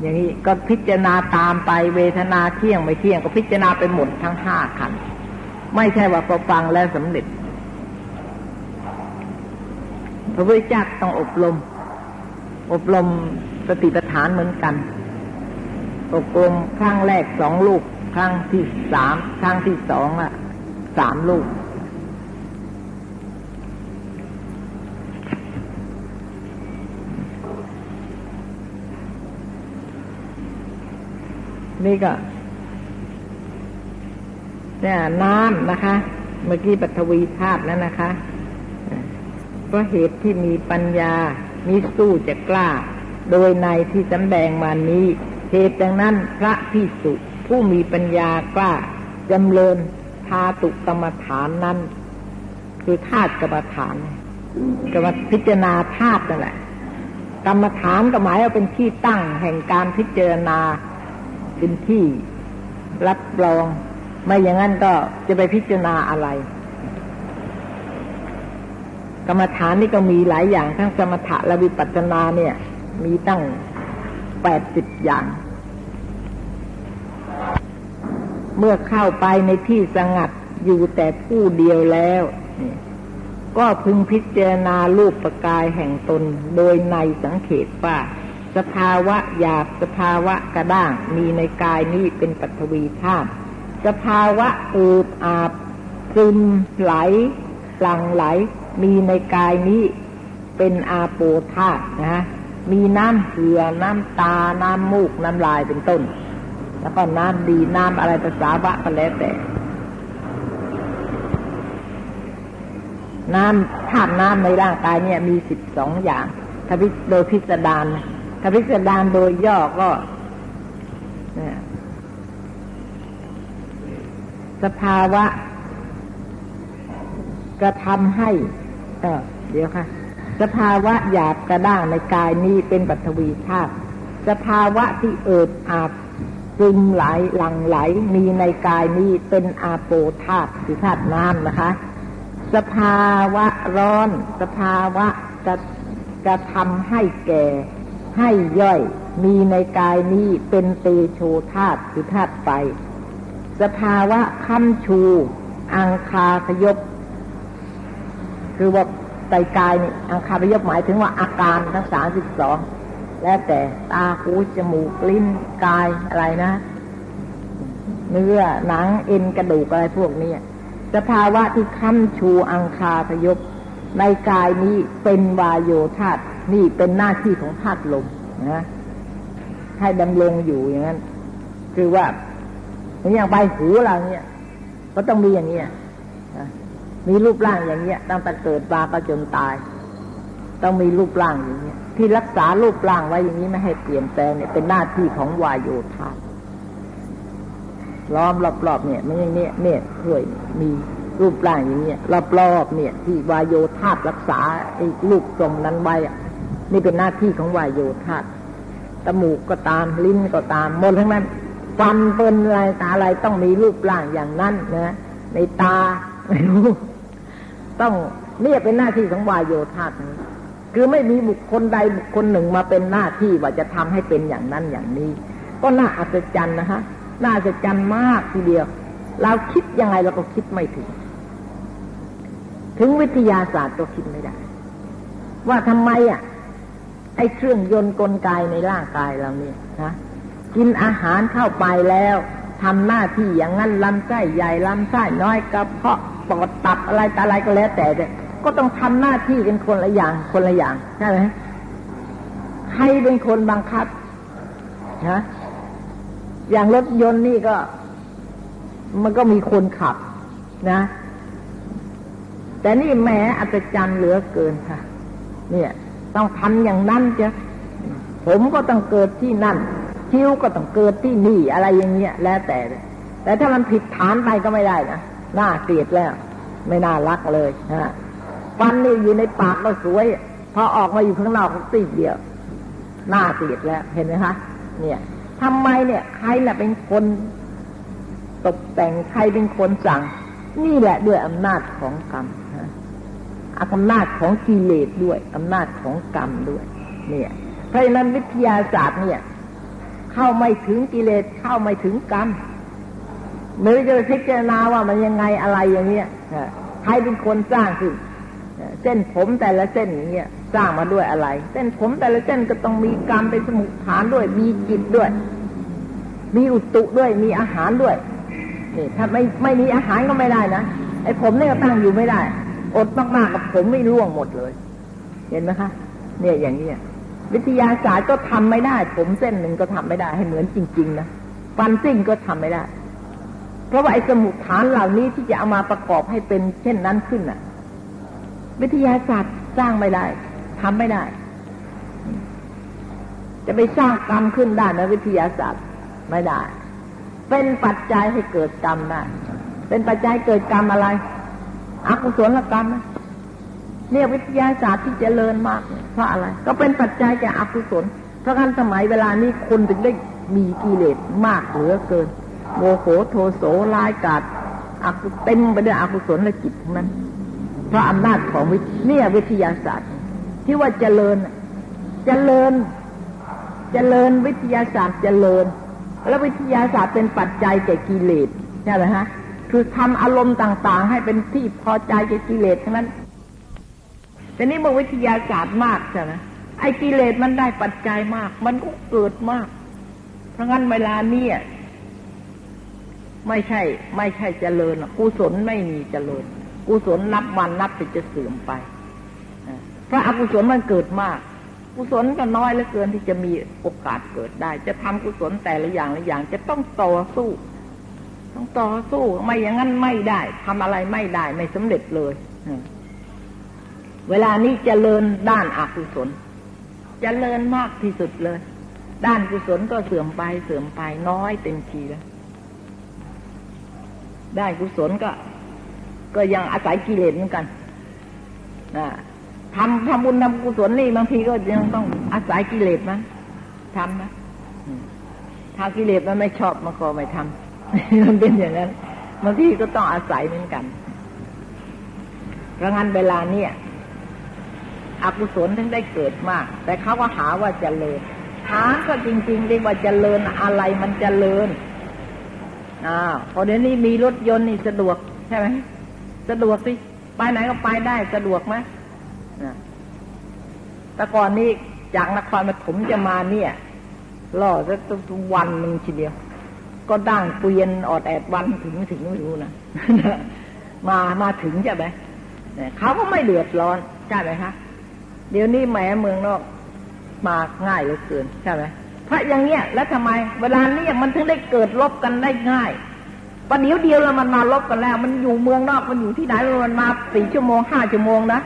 อย่างนี้ก็พิจารณาตามไปเวทนาเที่ยงไม่เที่ยงก็พิจารณาไปหมดทั้งห้าขันไม่ใช่ว่าพอฟังแล้วสำเร็จ พระพุทธเจ้าต้องอบรม อบรมสติปัฏฐานเหมือนกัน อบรมครั้งแรกสองลูกครั้งที่สามครั้งที่สองอะสามลูก นี่ก็ เนี่ยน้ำนะคะ เมื่อกี้ปัทวีธาตุนั้นนะคะเพราะเหตุที่มีปัญญามีสู้จะกล้า โดยในที่สำแดงมานี้ เหตุดังนั้นพระพิสุผู้มีปัญญากล้าจำเริญทาตุกรรมฐานนั้น คือธาตุกรรมฐานกรรมพิจารณาธาตุนั่นแหละกรรมฐานก็หมายว่าเป็นที่ตั้งแห่งการพิจารณา เป็นที่รับรอง ไม่อย่างนั้นก็จะไปพิจารณาอะไร กรรมฐานนี่ก็มีหลายอย่างทั้งสมถะและวิปัสสนาเนี่ย มีตั้งแปดสิบอย่าง เมื่อเข้าไปในที่สงัดอยู่แต่ผู้เดียวแล้วก็พึงพิจารณารูปประกายแห่งตนโดยในสังเขตว่า สภาวะหยาบสภาวะกระด้าง มีในกายนี้เป็นปัทวีธาตุสภาวะอืบอาบซึมไหลหลังไหล มีในกายนี้เป็นอาโปธาตุนะฮะมีน้ำเหือน้ำตา น้ำมูก น้ำลายเป็นต้น แล้วก็น้ำดีน้ำอะไรภาษาวะก็แล้วแต่ น้ำธาตุน้ำในร่างกายเนี่ยมีสิบสองอย่างถ้าโดยพิสดาร ถ้าพิสดารโดยย่อก็สภาวะกระทำให้ เออเดี๋ยวค่ะ สภาวะหยาบกระด้างในกายนี้เป็นปัทวีธาตุสภาวะที่เอิบอาบซึมไหลหลังไหลมีในกายนี้เป็นอาโปธาตุคือธาตุน้ำนะคะ สภาวะร้อน สภาวะจะจะทำให้แก่ ให้ย่อยมีในกายนี้เป็นเตโชธาตุคือธาตุไฟสภาวะค้ำชู อังคาพยพคือว่าใจกายนี่อังคาพยพหมายถึงว่าอาการทั้งสามสิบสองแล้วแต่ตาหูจมูกลิ้นกายอะไรนะ เนื้อหนังเอ็นกระดูกอะไรพวกนี้สภาวะที่ค้ำชูอังคาพยพในกายนี้เป็นวายโยธาตุ นี่เป็นหน้าที่ของธาตุลมนะให้ดำรงอยู่อย่างนั้น คือว่าอย่างใบหูเราเนี่ยก็ต้องมีอย่างเนี้ยมีรูปร่างอย่างเนี้ยตั้งแต่เกิดมาก็จนตาย ต้องมีรูปร่างอย่างเนี้ย ที่รักษารูปร่างไว้อย่างนี้ไม่ให้เปลี่ยนแปลงเนี่ยเป็นหน้าที่ของวายโยธาล้อมรอบๆเนี่ยไม่อย่างเนี้ยเนี่ยช่วยมีรูปร่างอย่างเนี้ยรอบๆเนี่ย ที่วายโยธารักษาไอ้รูปทรงนั้นไว้อะ นี่เป็นหน้าที่ของวายโยธาตมูกก็ตามลิ้นก็ตามหมดทั้งนั้นฟันเป็นอะไรตาอะไรต้องมีรูปร่างอย่างนั้นนะในตาไม่รู้ต้องเนี่ยเป็นหน้าที่ของวายโยธาคือไม่มีบุคคลใดบุคคลหนึ่งมาเป็นหน้าที่ว่าจะทำให้เป็นอย่างนั้นอย่างนี้ ก็น่าอัศจรรย์นะฮะน่าอัศจรรย์มากทีเดียว เราคิดยังไงเราก็คิดไม่ถึง ถึงวิทยาศาสตร์ก็คิดไม่ได้ ว่าทำไมอะ ไอ้เครื่องยนต์กลไกในร่างกายเราเนี่ยนะกินอาหารเข้าไปแล้วทำหน้าที่อย่างนั้นลำไส้ใหญ่ลำไส้น้อยกระเพาะปอดตับอะไรต่อะไรก็แล้วแต่เนี่ยก็ต้องทำหน้าที่กันคนละอย่างคนละอย่างใช่ไหมใครเป็นคนบังคับนะอย่างรถยนต์นี่ก็ มันก็มีคนขับนะ แต่นี่แหมอัศจรรย์เหลือเกินค่ะ เนี่ย ต้องทำอย่างนั้นจ้ะผมก็ต้องเกิดที่นั่น คิ้วก็ต้องเกิดที่นี่อะไรอย่างเงี้ยแล้วแต่ แต่ถ้ามันผิดฐานไปก็ไม่ได้นะน่าเกลียดแล้ว ไม่น่ารักเลยนะฟันนี่อยู่ในปากก็สวย พอออกมาอยู่ข้างนอกก็ติดเดียวน่าเกลียดแล้วเห็นไหมคะเนี่ยทำไมเนี่ย ใครแหละเป็นคนตกแต่งใครเป็นคนสั่ง นี่แหละด้วยอำนาจของกรรม อำนาจของกิเลสด้วยอำนาจของกรรมด้วย เนี่ยเพราะฉะนั้นวิทยาศาสตร์เนี่ย เข้าไม่ถึงกิเลสเข้าไม่ถึงกรรมไม่รู้จะพิจารณาว่ามันยังไงอะไรอย่างเงี้ยใครเป็นคนสร้างขึ้นเส้นผมแต่ละเส้นอย่างเงี้ยสร้างมาด้วยอะไร เส้นผมแต่ละเส้นก็ต้องมีกรรมเป็นสมุทฐานด้วย มีจิตด้วย มีอุตุด้วยมีอาหารด้วยนี่ถ้าไม่ไม่มีอาหารก็ไม่ได้นะไอ้ผมเนี่ยก็ตั้งอยู่ไม่ได้ อดมากๆกับผมไม่ร่วงหมดเลย เห็นไหมคะ เนี่ยอย่างนี้วิทยาศาสตร์ก็ทำไม่ได้ ผมเส้นหนึ่งก็ทำไม่ได้ ให้เหมือนจริง ๆ นะฟันซิ่งก็ทำไม่ได้ เพราะว่าไอ้สมุทฐานเหล่านี้ที่จะเอามาประกอบให้เป็นเช่นนั้นขึ้นอะ วิทยาศาสตร์สร้างไม่ได้ทำไม่ได้ จะไปสร้างกรรมขึ้นได้ในวิทยาศาสตร์ไม่ได้ เป็นปัจจัยให้เกิดกรรมได้เป็นปัจจัยเกิดกรรมอะไร อกุศลกรรมนะเนี่ยวิทยาศาสตร์ที่เจริญมาก เพราะอะไร ก็เป็นปัจจัยแก่อกุศล เพราะงั้นสมัยเวลานี้คนถึงได้มีกิเลสมากเหลือเกิน โมโหโทโสลายกาดอกุเต็มไปด้วยอกุศลและจิตทั้งนั้น เพราะอำนาจของวิเนี่ยวิทยาศาสตร์ ที่ว่าเจริญเจริญเจริญวิทยาศาสตร์เจริญ แล้ววิทยาศาสตร์เป็นปัจจัยแก่กิเลสใช่ไหมฮะ คือทำอารมณ์ต่างๆ ให้เป็นที่พอใจแก่กิเลสทั้งนั้นแต่นี้เมื่อวิทยาศาสตร์มากใช่ไหมไอ้กิเลสมันได้ปัจจัยมาก มันก็เกิดมาก เพราะงั้นเวลานี้ไม่ใช่ ไม่ใช่เจริญกุศลไม่มีเจริญ กุศลนับวันนับไปจะเสื่อมไปเพราะอกุศลมันเกิดมาก กุศลก็น้อยเหลือเกินที่จะมีโอกาสเกิดได้ จะทำกุศลแต่ละอย่างละอย่าง จะต้องต่อสู้ ต้องต่อสู้ไม่อย่างนั้นไม่ได้ทำอะไรไม่ได้ไม่สำเร็จเลยเวลานี้เจริญด้านอกุศลเจริญมากที่สุดเลย ด้านกุศลก็เสื่อมไปเสื่อมไปน้อยเต็มทีแล้วด้านกุศลก็ ก็ยังอาศัยกิเลสเหมือนกันนะทำทำบุญทำกุศลนี่บางทีก็ยังต้องอาศัยกิเลสมั้งทำนะถ้ากิเลสมันไม่ชอบมันก็ไม่ทำ มันเป็นอย่างนั้นบางทีก็ต้องอาศัยเหมือนกันเพราะงั้นเวลาเนี่ยอกุศลถึงได้เกิดมาก แต่เขาก็หาว่าจเจริญหาก็จริงๆเรียกว่าจเจริญอะไรมันจเจริญอ่าพอเดี๋ยวนี้มีรถยนต์นี่สะดวกใช่ไหมสะดวกสิไปไหนก็ไปได้สะดวกไหมแต่ก่อนนี้จากนครปฐมจะมาเนี่ยล่อจะทุกวันหนึ่งทีเดียว ก็ดั้งเกวียนออดแอดวันถึงไม่ถึงไม่รู้นะมามาถึงใช่ไหมเขาก็ไม่เดือดร้อนใช่ไหมคะเดี๋ยวนี้แหมเมืองนอกมาง่ายเหลือเกินใช่ไหมพระอย่างเงี้ยแล้วทำไม เวลาเนี้ยมันถึงได้เกิดลบกันได้ง่ายประเดี๋ยวเดียวแล้วมันมาลบกันแล้ว มันอยู่เมืองนอกมันอยู่ที่ไหนมันมาสี่ชั่วโมงห้าชั่วโมงนะ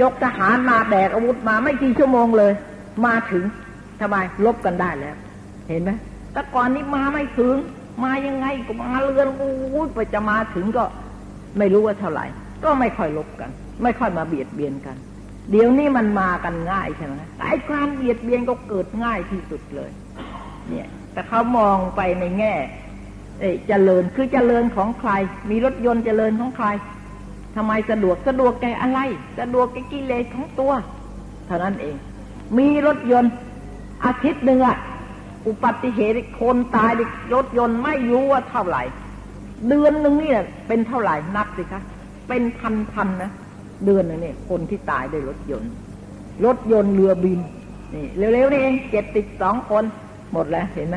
ยกทหารมาแบกอาวุธมาไม่กี่ชั่วโมงเลย มาถึงทำไมลบกันได้แล้ว เห็นไหม แต่ก่อนนี้มาไม่ถึง มายังไงก็มาเรือนอู้ไปจะมาถึงก็ไม่รู้ว่าเท่าไหร่ ก็ไม่ค่อยลบกัน ไม่ค่อยมาเบียดเบียนกัน เดี๋ยวนี้มันมากันง่ายใช่ไหมไอ้ความเบียดเบียนก็เกิดง่ายที่สุดเลย เนี่ย แต่เขามองไปในแง่ เอ้เจริญคือเจริญของใคร มีรถยนต์เจริญของใครทำไมสะดวกสะดวกแกอะไร สะดวกแกกิเลสของตัว เท่านั้นเอง มีรถยนต์อาทิตย์หนึ่งอะ อุบัติเหตุคนตายรถยนต์ไม่รู้ว่าเท่าไหร่ เดือนหนึ่งนี่เป็นเท่าไหร่นับสิคะ เป็นพันพันนะเดือนนึงเนี่ยคนที่ตายด้วยรถยนต์ รถยนต์เรือบินนี่เร็วๆนี่เองเจ็ดติดสองคนหมดแล้วเห็นไหม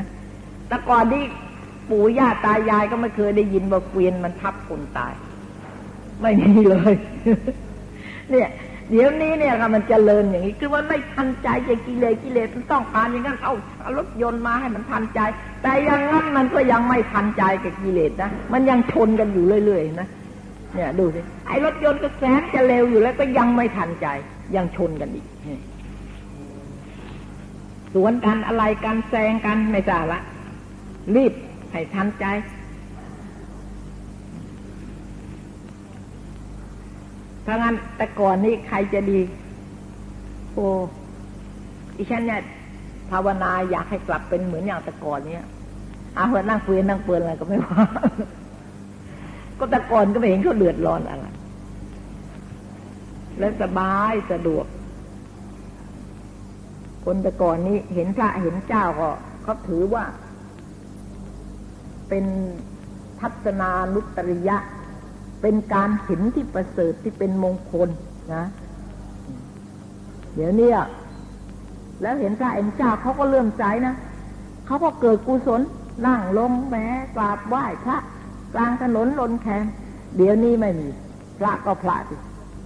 แต่ก่อนที่ปู่ย่าตายายก็ไม่เคยได้ยินว่าเกวียนมันทับคนตาย ไม่มีเลย เนี่ย เดี๋ยวนี้เนี่ยมันจเจริญอย่างนี้คือว่าไม่ทันใจจกิเลสกิเลสมันต้องการอย่างนั้นเอารถยนต์มาให้มันทันใจ แต่อย่างนั้นมันก็ยังไม่ทันใจกับกิเลสนะมันยังชนกันอยู่เรื่อยๆนะเนี่ยดูสิไอ้รถยนต์ก็แสนจะเร็วอยู่แล้วก็ยังไม่ทันใจ ยังชนกันอีกสวนกันอะไรกันแซงกันไม่ทราละรีบให้ทันใจ ถ้าะงั้นแต่ก่อนนี้ใครจะดี โอ้อีฉันเนี่ยภาวนาอยากให้กลับเป็นเหมือนอย่างแต่ก่อนเนี้ยอาเพื่อนั่งเฟืนนั่งเปืนอะไรก็ไม่ว่าก็แต่ก่อนก็ไม่เห็นเขาเดือดร้อนอะไรและสบายสะดวก คนแต่ก่อนนี้เห็นพระเห็นเจ้าก็เขาถือว่า เป็นทัศนานุตริยะ เป็นการเห็นที่ประเสริฐที่เป็นมงคลนะ เดี๋ยวนี้แล้วเห็นพระเห็นเจ้าเขาก็เลื่อมใจนะเขาก็เกิดกุศลนั่งลงแม้กราบไหว้พระกลางถนนลนแคนเดี๋ยวนี้ไม่มี พระก็พระสิ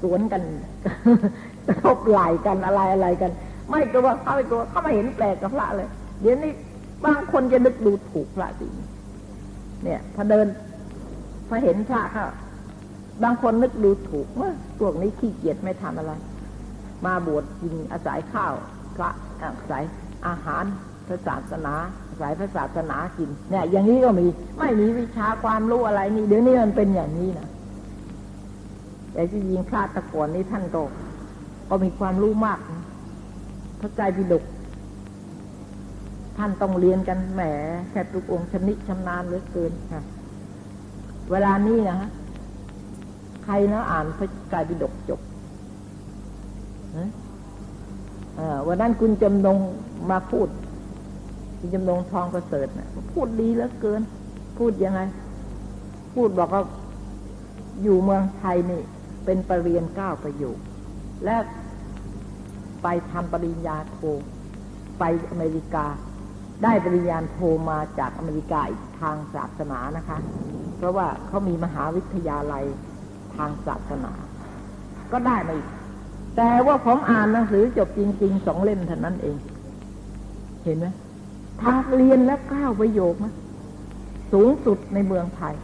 สวนกันทบไหลกันอะไรอะไรกัน ไม่ตัวเขาไปตัวเขาไม่เห็นแปลกกับพระเลย เดี๋ยวนี้บางคนจะนึกดูถูกพระสิเนี่ยพอเดินพอเห็นพระเขา บางคนนึกดูถูกว่าพวกนี้ขี้เกียจไม่ทำอะไร มาบวชกินอาศัยข้าวพระอาศัยอาหารพระศาสนาอาศัยพระศาสนากินเนี่ย อย่างนี้ก็มี ไม่มีวิชาความรู้อะไรนี่เดี๋ยวนี้มันเป็นอย่างนี้นะแต่ที่ยิงพระตะกอนนี้ท่านก็ก็มีความรู้มากพระใจพิดกท่านต้องเรียนกันแหมแค่ทุกองค์ชำนิชำนาญเหลือเกินค่ะ เวลานี้นะฮะ ใครนะอ่านพระไตรปิฎกจบวันนั้นคุณจำนงมาพูด คุณจำนงทองประเสริฐนะพูดดีเหลือเกิน พูดยังไง พูดบอกว่าอยู่เมืองไทยนี่เป็นปรริญญาเก้าประโยค และไปทำปริญญาโท ไปอเมริกา ได้ปริญญาโทมาจากอเมริกาอีกทางศาสนานะคะ เพราะว่าเขามีมหาวิทยาลัย ทางศาสนา ก็ได้มาอีก แต่ว่าผมอ่านหนังสือจบจริงๆสองเล่มเท่านั้นเอง เห็นไหมทางเรียนและก้าวประโยคนะสูงสุดในเมืองไทย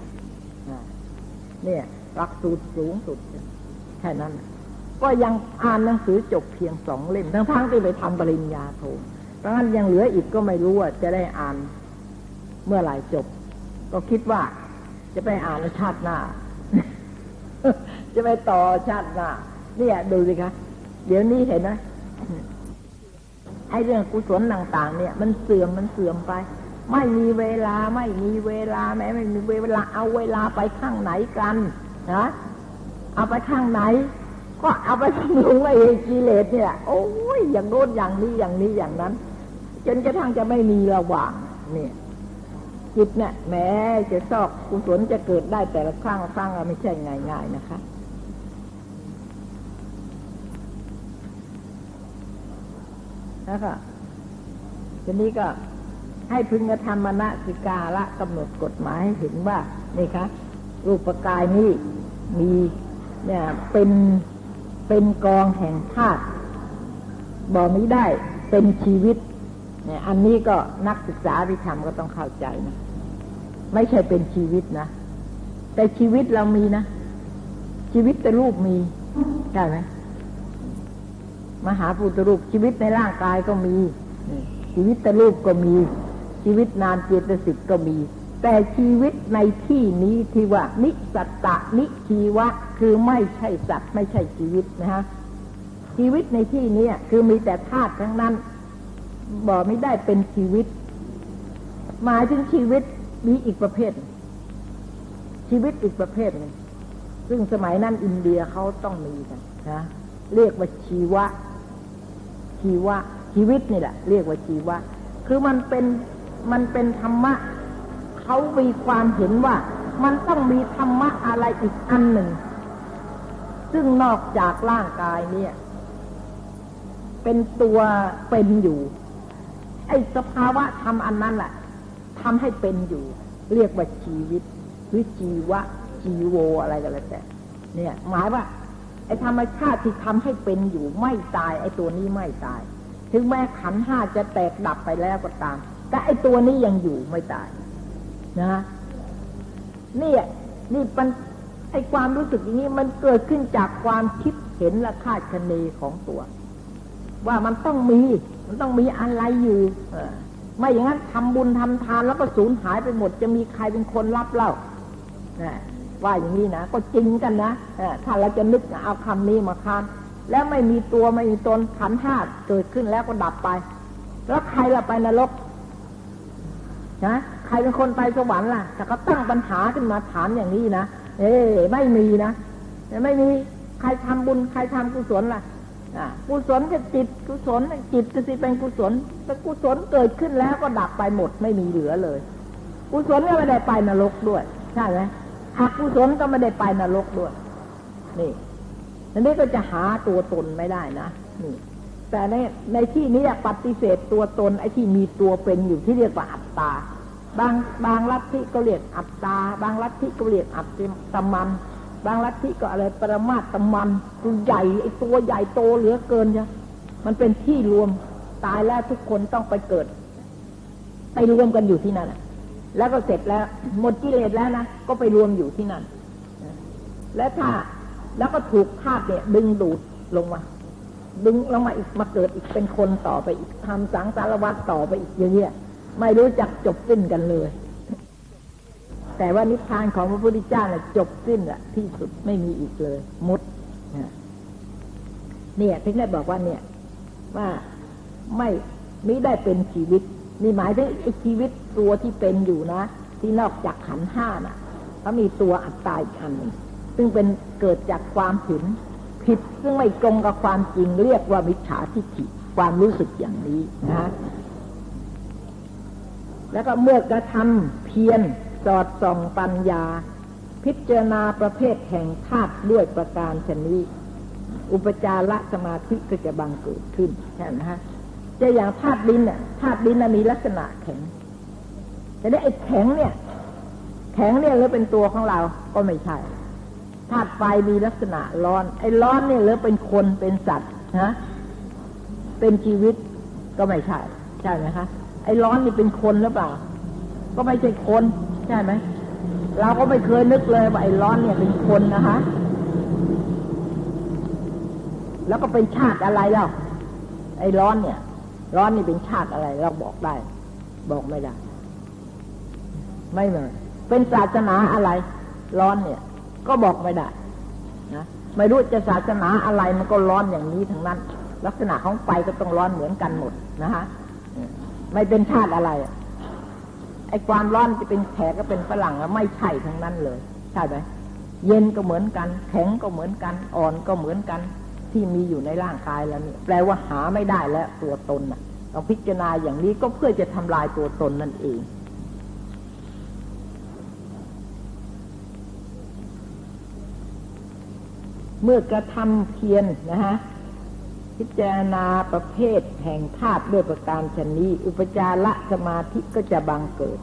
เนี่ยหลักสูตรสูงสุดแค่นั้น ก็ยังอ่านหนังสือจบเพียงสองเล่ม ทั้งทั้งที่ไปทำปริญญาโทเพราะงั้นยังเหลืออีกก็ไม่รู้ว่าจะได้อ่านเมื่อไหร่จบ ก็คิดว่าจะไปอ่านชาติหน้า จะไปต่อชาติหน้าเนี่ยดูสิคะเดี๋ยวนี้เห็นไหมไอ้เรื่องกุศลต่าง ๆ เนี่ย มันเสื่อมมันเสื่อมไป ไม่มีเวลาไม่มีเวลาแม้ไม่มีเวลาเอาเวลาไปข้างไหนกันนะเอาไปข้างไหน ก็เอาไปทำลงไอ้กิเลสเนี่ย โอ้ยอย่างโน้นอย่างนี้อย่างนี้อย่างนั้น จนกระทั่งจะไม่มีระหว่างเนี่ย จิตเนี่ยแม้จะซอกกุศลจะเกิดได้แต่ละครั้งครั้งไม่ใช่ง่ายๆนะคะแล้วก็ทีนี้ก็ให้พึงกระทำมณสิกาละกำหนดกฎหมายให้เห็นว่านี่คะรูปกายนี้มีเนี่ยเป็นเป็นกองแห่งธาตุบอกนี้ได้เป็นชีวิตเนี่ยอันนี้ก็นักศึกษาวิธรรมก็ต้องเข้าใจนะ ไม่ใช่เป็นชีวิตนะ แต่ชีวิตเรามีนะ ชีวิตแต่รูปมีใช่ไหมมหาพุทธรูปชีวิตในร่างกายก็มีชีวิตแต่รูปก็มี ชีวิตนานเจตสิกก็มี แต่ชีวิตในที่นี้ที่ว่า นิสัตตะนิชีวะ คือไม่ใช่สัตว์ไม่ใช่ชีวิตนะฮะชีวิตในที่นี้คือมีแต่ธาตุทั้งนั้น บอกไม่ได้เป็นชีวิต หมายถึงชีวิต มีอีกประเภท ชีวิตอีกประเภทหนึ่งซึ่งสมัยนั้นอินเดียเขาต้องมีกันนะเรียกว่าชีวะ ชีวะ ชีวิตนี่แหละ เรียกว่าชีวะ คือมันเป็นมันเป็นธรรมะเขามีความเห็นว่ามันต้องมีธรรมะอะไรอีกอันหนึ่ง ซึ่งนอกจากร่างกายเนี่ย เป็นตัวเป็นอยู่ ไอ้สภาวะธรรมอันนั้นแหละ ทำให้เป็นอยู่ เรียกว่าชีวิตหรือชีวะชีโวอะไรก็แล้วแต่ เนี่ย หมายว่าไอ้ธรรมชาติที่ทำให้เป็นอยู่ไม่ตาย ไอ้ตัวนี้ไม่ตาย ถึงแม้ขันห้าจะแตกดับไปแล้วก็ตาม แต่ไอ้ตัวนี้ยังอยู่ไม่ตาย นะนี่นี่มันไอ้ความรู้สึกอย่างนี้มันเกิดขึ้นจากความคิดเห็นและคาดคะเนของตัว ว่ามันต้องมี มันต้องมีอะไรอยู่ เออ ไม่อย่างนั้นทำบุญทำทานแล้วก็สูญหายไปหมด จะมีใครเป็นคนรับเล่านะว่าอย่างนี้นะก็จริงกันนะถ้าเราจะนึกเอาคำนี้มาค้านแล้วไม่มีตัวไม่มีตนขันห้าเกิดขึ้นแล้วก็ดับไป แล้วใครละไปนรกนะใครเป็นคนไปสวรรค์ล่ะแต่ก็ตั้งปัญหาขึ้นมาถามอย่างนี้นะเอ้ไม่มีนะไม่มีใครทำบุญใครทำกุศลล่ะ กุศลกับจิตกุศลจิตจะสิเป็นกุศลแต่กุศลเกิดขึ้นแล้วก็ดับไปหมดไม่มีเหลือเลย กุศลก็ไม่ได้ไปนรกด้วย ใช่ไหมอกุศลก็ไม่ได้ไปนรกด้วย นี่อันนี้ก็จะหาตัวตนไม่ได้นะนี่แต่ในในที่นี้ปฏิเสธตัวตนไอ้ที่มีตัวเป็นอยู่ที่เรียกว่าอัตตา บางบางลัทธิก็เรียกอัตตา บางลัทธิก็เรียกอัตตมัน บางลัทธิก็อะไรปรมาตมันตัวใหญ่ไอตัวใหญ่โตเหลือเกินเนี่ยมันเป็นที่รวมตายแล้วทุกคนต้องไปเกิด ไปรวมกันอยู่ที่นั่นแล้วก็เสร็จแล้วหมดกิเลสแล้วนะก็ไปรวมอยู่ที่นั่น และถ้าแล้วก็ถูกธาตุเนี่ย ดึงดูดลงมา ดึงลงมาอีกมาเกิดอีกเป็นคนต่อไปอีกทำสังสารวัตต่อไปอีกเยอะๆไม่รู้จักจบสิ้นกันเลย แต่ว่านิพพานของพระพุทธเจ้าเนี่ยจบสิ้นละที่สุดไม่มีอีกเลยมุดเนี่ยถึงได้บอกว่าเนี่ย ว่าไม่ไม่ได้เป็นชีวิต นี่หมายถึงไอ้ชีวิตตัวที่เป็นอยู่นะ ที่นอกจากขันห้าน่ะเขามีตัวอัตตาอีกอันหนึ่งซึ่งเป็นเกิดจากความเห็นผิดซึ่งไม่ตรงกับความจริงเรียกว่ามิจฉาทิฏฐิความรู้สึกอย่างนี้นะ แล้วก็เมื่อกระทำเพียร สอดส่องปัญญา พิจารณาประเภทแห่งธาตุด้วยประการชนี้ อุปจารสมาธิก็จะบังเกิดขึ้นใช่ไหมฮะจะอย่างธาตุดินเนี่ยธาตุดินมีลักษณะแข็งแต่ได้ไอ้แข็งเนี่ย แข็งเนี่ยหรือเป็นตัวของเราก็ไม่ใช่ธาตุไฟมีลักษณะร้อน ไอ้ร้อนเนี่ยหรือเป็นคนเป็นสัตว์นะเป็นชีวิตก็ไม่ใช่ ใช่ไหมคะไอ้ร้อนนี่เป็นคนหรือเปล่า ก็ไม่ใช่คน ใช่ไหมเราก็ไม่เคยนึกเลยว่าไอ้ร้อนเนี่ยเป็นคนนะคะแล้วก็เป็นชาติอะไรเล่าไอ้ร้อนเนี่ย ร้อนนี่เป็นชาติอะไร เราบอกได้ บอกไม่ได้ ไม่เหมือนเป็นศาสนาอะไร ร้อนเนี่ย ก็บอกไม่ได้นะไม่รู้จะศาสนาอะไรมันก็ร้อนอย่างนี้ทั้งนั้น ลักษณะของไฟก็ต้องร้อนเหมือนกันหมดนะฮะไม่เป็นชาติอะไร ไอ้ความร้อนจะเป็นแขกก็เป็นฝรั่งไม่ใช่ทั้งนั้นเลยใช่ไหมเย็นก็เหมือนกัน แข็งก็เหมือนกัน อ่อนก็เหมือนกัน ที่มีอยู่ในร่างกายแล้วนี่แปลว่าหาไม่ได้แล้วตัวตนน่ะเราพิจารณาอย่างนี้ก็เพื่อจะทำลายตัวตนนั่นเองเมื่อกระทำเพียรนะฮะ พิจารณาประเภทแห่งธาตุด้วยประการชนี้ อุปจารสมาธิก็จะบังเกิด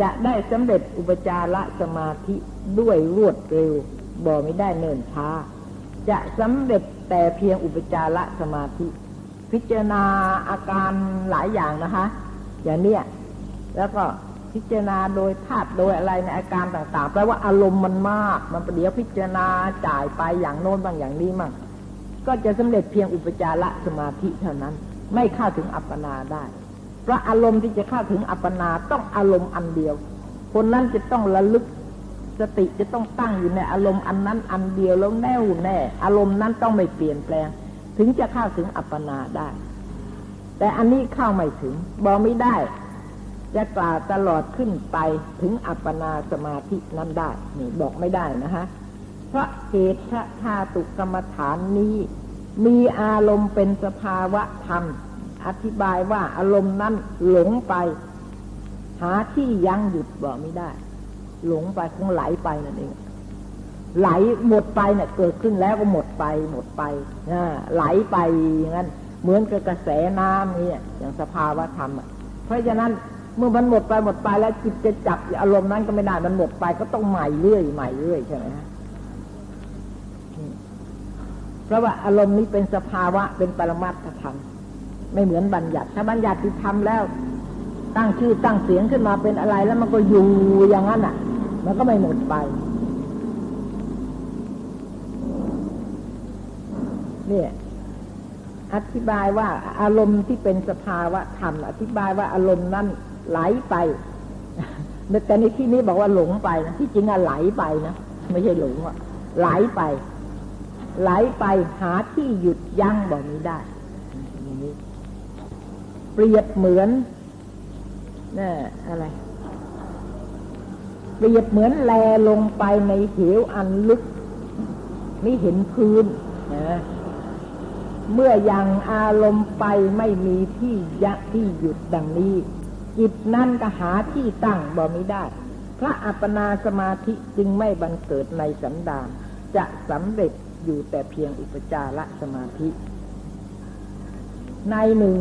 จะได้สำเร็จอุปจารสมาธิด้วยรวดเร็วบอกไม่ได้เนินช้า จะสำเร็จแต่เพียงอุปจารสมาธิ พิจารณาอาการหลายอย่างนะคะ อย่างเนี้ยแล้วก็พิจารณาโดยธาตุโดยอะไรในอาการต่างๆแปลว่าอารมณ์มันมาก มันประเดี๋ยวพิจารณาจ่ายไปอย่างโน้นบางอย่างนี้มั่ง ก็จะสำเร็จเพียงอุปจารสมาธิเท่านั้น ไม่เข้าถึงอัปปนาได้ เพราะอารมณ์ที่จะเข้าถึงอัปปนาต้องอารมณ์อันเดียว คนนั้นจะต้องระลึกสติจะต้องตั้งอยู่ในอารมณ์อันนั้นอันเดียวแล้วแน่วแน่ อารมณ์นั้นต้องไม่เปลี่ยนแปลง ถึงจะเข้าถึงอัปปนาได้ แต่อันนี้เข้าไม่ถึงบอกไม่ได้ จะกล่าวตลอดขึ้นไปถึงอัปปนาสมาธินั้นได้นี่บอกไม่ได้นะฮะ พระเหตุธาตุกรรมฐานนี้ มีอารมณ์เป็นสภาวะธรรม อธิบายว่าอารมณ์นั้นหลงไป หาที่ยั้งหยุดบอกไม่ได้ หลงไปคงไหลไปนั่นเองไหลหมดไปเนี่ยเกิดขึ้นแล้วก็หมดไปหมดไปนะไหลไปอย่างนั้นเหมือนกับกระแสน้ำนี่อย่างสภาวะธรรมเพราะฉะนั้นเมื่อมันหมดไปหมดไปแล้วจิตจะจับอารมณ์นั้นก็ไม่ได้มันหมดไปก็ต้องใหม่เรื่อยใหม่เรื่อยใช่ไหมฮะ เพราะว่าอารมณ์นี้เป็นสภาวะเป็นปรมัตถธรรม ไม่เหมือนบัญญัติ ถ้าบัญญัติที่ทำแล้ว ตั้งชื่อตั้งเสียงขึ้นมาเป็นอะไรแล้วมันก็อยู่อย่างนั้นอะ มันก็ไม่หมดไป เนี่ยอธิบายว่าอารมณ์ที่เป็นสภาวะธรรม อธิบายว่าอารมณ์นั้นไหลไปแต่ในที่นี้บอกว่าหลงไปนะที่จริงอะไหลไปนะไม่ใช่หลงอะไหลไป ไหลไปหาที่หยุดยั้งบอกนี้ได้ เปรียบเหมือนนี่อะไร เปรียบเหมือนแลลงไปในเหวอันลึก ไม่เห็นพื้นนะเมื่อยังอารมณ์ไปไม่มีที่ยักที่หยุดดังนี้ จิตนั่นก็หาที่ตั้งบ่ไม่ได้ พระอัปปนาสมาธิจึงไม่บังเกิดในสันดานจะสำเร็จ อยู่แต่เพียงอุปจารสมาธิ ในหนึ่ง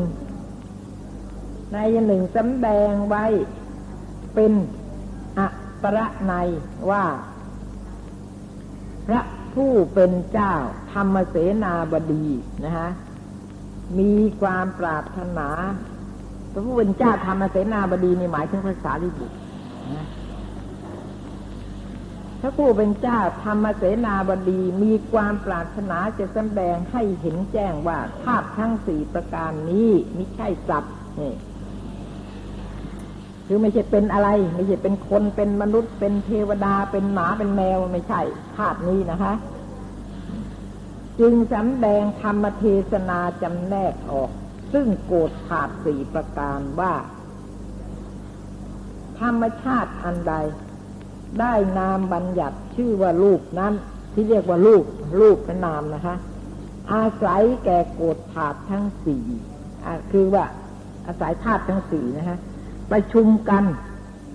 ในหนึ่งสำแดงไว้เป็นอัประในว่า พระผู้เป็นเจ้าธรรมเสนาบดีนะฮะมีความปรารถนา พระผู้เป็นเจ้าธรรมเสนาบดีนี่หมายถึงภาษาลิบุตรนะ พระผู้เป็นเจ้าธรรมเสนาบดีมีความปรารถนาจะสแสดงให้เห็นแจ้งว่าธาตุทั้งสี่ประการนี้ไม่ใช่สัตว์นี่คือไม่ใช่เป็นอะไร ไม่ใช่เป็นคนเป็นมนุษย์ เป็นเทวดาเป็นหมาเป็นแมวไม่ใช่ธาตุนี้นะคะ จึงสำแดงธรรมเทศนาจำแนกออก ซึ่งโกฏธาตุสี่ประการว่า ธรรมชาติอันใด ได้นามบัญญัติชื่อว่ารูปนั้น ที่เรียกว่ารูปรูปเป็นนามนะคะ อาศัยแก่โกฏธาตุทั้งสี่คือว่าอาศัยธาตุทั้งสี่นะคะ ประชุมกัน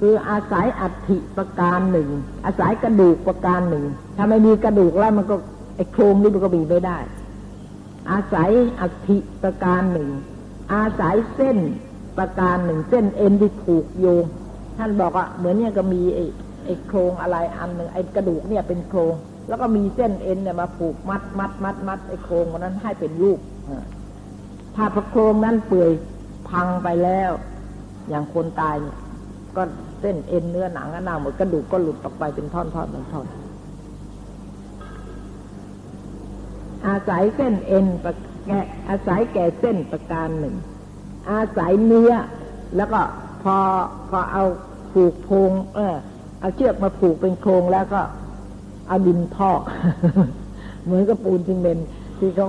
คืออาศัยอัฐิประการหนึ่ง อาศัยกระดูกประการหนึ่ง ถ้าไม่มีกระดูกแล้วมันก็ไอโครงนี่มันก็มีไม่ได้ อาศัยอัฐิประการหนึ่ง อาศัยเส้นประการหนึ่ง เส้นเอ็นที่ถูกโยง ท่านบอกว่าเหมือนเนี่ยก็มีไอ ไอโครงอะไรอันหนึ่งไอ้กระดูกเนี่ยเป็นโครง แล้วก็มีเส้นเอ็นเนี่ยมาผูกมัดมัดมัดมัดไอโครงนั้นให้เป็นรูปถ้าพระโครงนั้นเปื่อยพังไปแล้ว อย่างคนตายเนี่ย ก็เส้นเอ็นเนื้อหนังก็เน่าหมดกระดูกก็หลุดออกไปเป็นท่อนๆเป็นท่อนอาศัยเส้นเอ็นแกอาศัยแก่เส้นประการหนึ่ง อาศัยเนื้อ แล้วก็พอพอเอาผูกโพงเออ เอาเชือกมาผูกเป็นโครงแล้วก็เอาดินพอก เหมือนกับปูนซีเมนที่เขา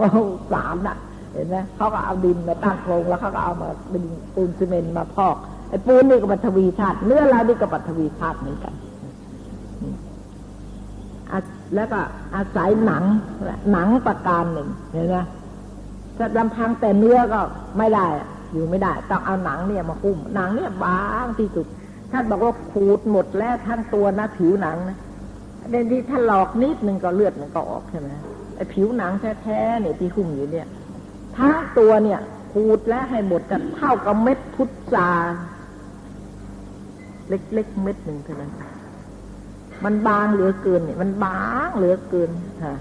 สามน่ะ เห็นไหมเขาก็เอาดินมาตั้งโครงแล้วเขาก็เอามาดินปูนซีเมนมาพอกไอ้ปูนนี่ก็ปัทวีธาตุเนื้อเรานี่ก็ปัทวีธาตุเหมือนกันแล้วก็อาศัยหนังหนังประการหนึ่งเห็นไหมถ้าลำพังแต่เนื้อก็ไม่ได้ อยู่ไม่ได้ ต้องเอาหนังเนี่ยมาคุ้มหนังเนี่ยบางที่สุด ท่านบอกว่าขูดหมดแล้วทั้งตัวนะผิวหนังนะเดนที่ถ้าหลอกนิดนึงก็เลือดมันก็ออกใช่ไหมไอ้ผิวหนังแท้ๆเนี่ยที่หุ้มอยู่เนี่ยทั้งตัวเนี่ยขูดและให้หมดกันเท่ากับเม็ดพุทราเล็กๆเม็ดหนึ่งเท่านั้นมันบางเหลือเกินเนี่ยมันบางเหลือเกินค่ะ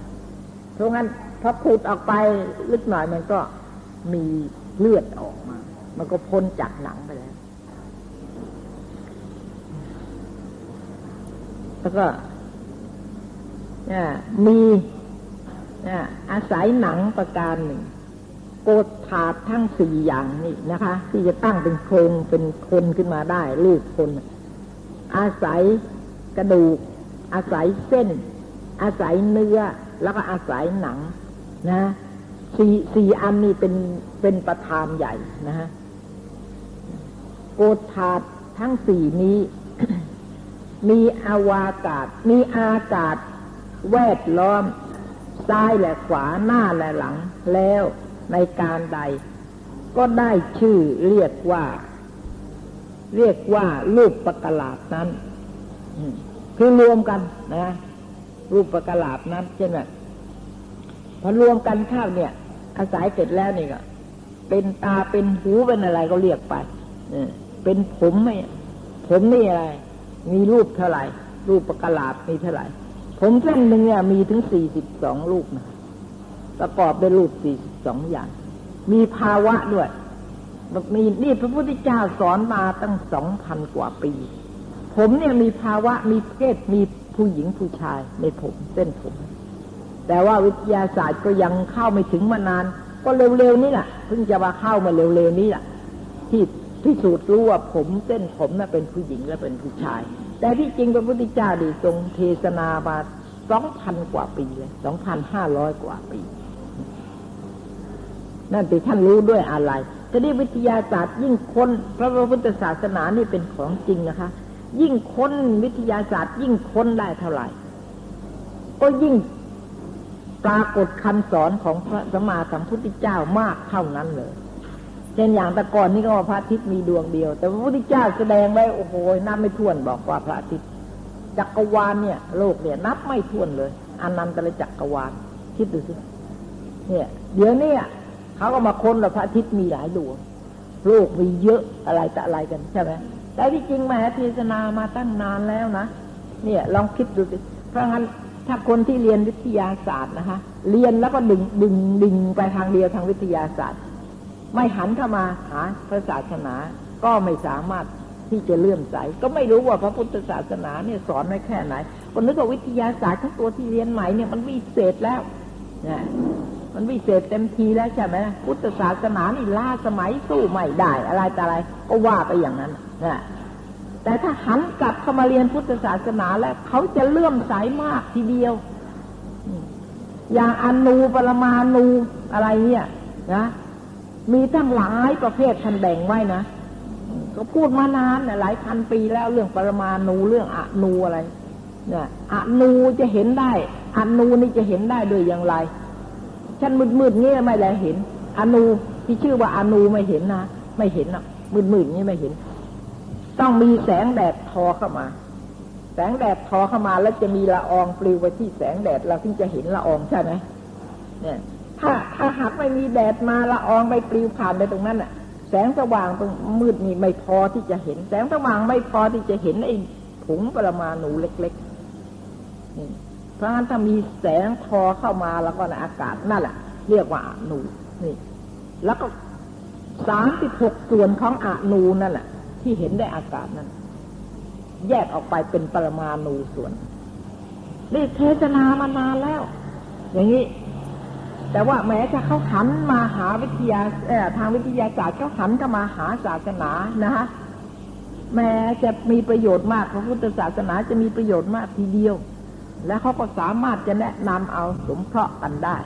เพราะงั้นพอขูดออกไปลึกหน่อยมันก็มีเลือดออกมา มันก็พ้นจากหนังไป แล้วก็มีอาศัยหนังประการหนึ่งโกดถาดทั้งสี่อย่างนี่นะคะ ที่จะตั้งเป็นโครงเป็นคนขึ้นมาได้รูปคน อาศัยกระดูก อาศัยเส้น อาศัยเนื้อ แล้วก็อาศัยหนังนะสี่สี่อันนี้เป็นเป็นประธานใหญ่นะฮะโกดถาดทั้งสี่นี้ มีอาวากาศ มีอากาศ แวดล้อม ซ้ายและขวาหน้าและหลัง แล้วในการใด ก็ได้ชื่อเรียกว่า เรียกว่ารูปประกลาดนั้นคือรวมกันนะรูปประกลาดนั้นใช่ไหมพอรวมกันข้าวเนี่ย อาศัยเสร็จแล้วนี่ก็เป็นตาเป็นหูเป็นอะไรก็เรียกไปเป็นผมไหมผมนี่อะไร มีรูปเท่าไหร่ รูปประกลาดมีเท่าไหร่ ผมเส้นหนึ่งเนี่ยมีถึงสี่สิบสองรูปนะประกอบด้วยรูปสี่สิบสองอย่าง มีภาวะด้วยมีนี่พระพุทธเจ้าสอนมาตั้งสองพันกว่าปี ผมเนี่ยมีภาวะมีเพศมีผู้หญิงผู้ชายในผมเส้นผม แต่ว่าวิทยาศาสตร์ก็ยังเข้าไม่ถึงมานาน ก็เร็วๆนี่แหละเพิ่งจะมาเข้ามาเร็วๆนี่แหละที่ พิสูจน์รู้ว่าผมเส้นผมน่ะเป็นผู้หญิงและเป็นผู้ชาย แต่ที่จริงพระพุทธเจ้าดีทรงเทศนามาสองพันกว่าปีเลยสองพันห้าร้อยกว่าปี นั่นติท่านรู้ด้วยอะไรจะได้วิทยาศาสตร์ยิ่งค้นพระพุทธศาสนานี่เป็นของจริงนะคะ ยิ่งค้นวิทยาศาสตร์ ยิ่งค้นได้เท่าไหร่ ก็ยิ่งปรากฏคำสอนของพระสัมมาสัมพุทธเจ้ามากเท่านั้นเลย เช่นอย่างแต่ก่อนนี่ก็ว่าพระอาทิตย์มีดวงเดียว แต่พระพุทธเจ้าแสดงไว้โอ้โหนับไม่ถ้วนบอกว่าพระอาทิตย์จักรวาลเนี่ย โลกเนี่ย นับไม่ถ้วนเลยอนันตระจักรวาลคิดดูสิเนี่ย เดี๋ยวนี้เขาก็มาค้นว่าพระอาทิตย์มีหลายดวงโลกมีเยอะอะไรแต่อะไรกันใช่ไหมแต่ที่จริงแมาเทศนามาตั้งนานแล้วนะเนี่ยลองคิดดูสิเพราะงั้นถ้าคนที่เรียนวิทยาศาสตร์นะคะ เรียนแล้วก็ดึงดึงดึงไปทางเดียวทางวิทยาศาสตร์ ไม่หันเข้ามาหาพระศาสนาก็ไม่สามารถที่จะเลื่อมใส ก็ไม่รู้ว่าพระพุทธศาสนาเนี่ยสอนไว้แค่ไหนก็นึกว่าวิทยาศาสตร์ทั้งตัวที่เรียนใหม่เนี่ยมันวิเศษแล้วนะมันวิเศษเต็มทีแล้วใช่ไหมพุทธศาสนานี่ล่าสมัยสู้ไม่ได้อะไรแต่อะไร ก็ว่าไปอย่างนั้นนะแต่ถ้าหันกลับเข้ามาเรียนพุทธศาสนาแล้วเขาจะเลื่อมใสมากทีเดียว อย่างอนูปรมาณูอะไรเนี่ยนะ มีตั้งหลายประเภททันแบ่งไว้นะก็พูดมานานนะหลายพันปีแล้วเรื่องปรมาณูเรื่องอนูอะไร เนี่ยอนูจะเห็นได้อนูนี่จะเห็นได้โดยอย่างไรฉันมืดๆนี่ไม่ได้เห็นอนูที่ชื่อว่าอนูไม่เห็นนะไม่เห็นอะมืดๆนี่ไม่เห็น ต้องมีแสงแดดทอเข้ามา แสงแดดทอเข้ามาแล้วจะมีละอองปลิวไปที่แสงแดดเราถึงจะเห็นละอองใช่ไหมเนี่ย ถ้าถ้าหากไม่มีแดดมาละอองไปปลิวผ่านไปตรงนั้นอะ แสงสว่างตรงมืดนี่ไม่พอที่จะเห็น แสงสว่างไม่พอที่จะเห็นไอ้ผงปรมาณูเล็กๆนี่เพราะฉะนั้นถ้ามีแสงทอเข้ามาแล้วก็ในอากาศนั่นแหละเรียกว่าอนูนี่ แล้วก็สามสิบหกส่วนของอนูนั่นแหละที่เห็นได้อากาศนั้นแยกออกไปเป็นปรมาณูส่วน นี่เทศนามานานแล้ว อย่างนี้ แต่ว่าแม้จะเขาหันมาหาวิทยาทางวิทยาศาสตร์เขาหันก็มาหาศาสนานะฮะแม้จะมีประโยชน์มากพระพุทธศาสนาจะมีประโยชน์มากทีเดียว และเขาก็สามารถจะแนะนำเอาสมเคราะห์กันได้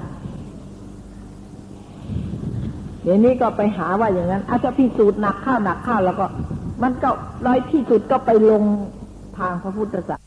เดี๋ยวนี้ก็ไปหาว่าอย่างนั้นอาจจะพิสูจน์หนักข้าวหนักข้าวแล้วก็ มันก็ร้อยที่สุดก็ไปลงทางพระพุทธศาสนา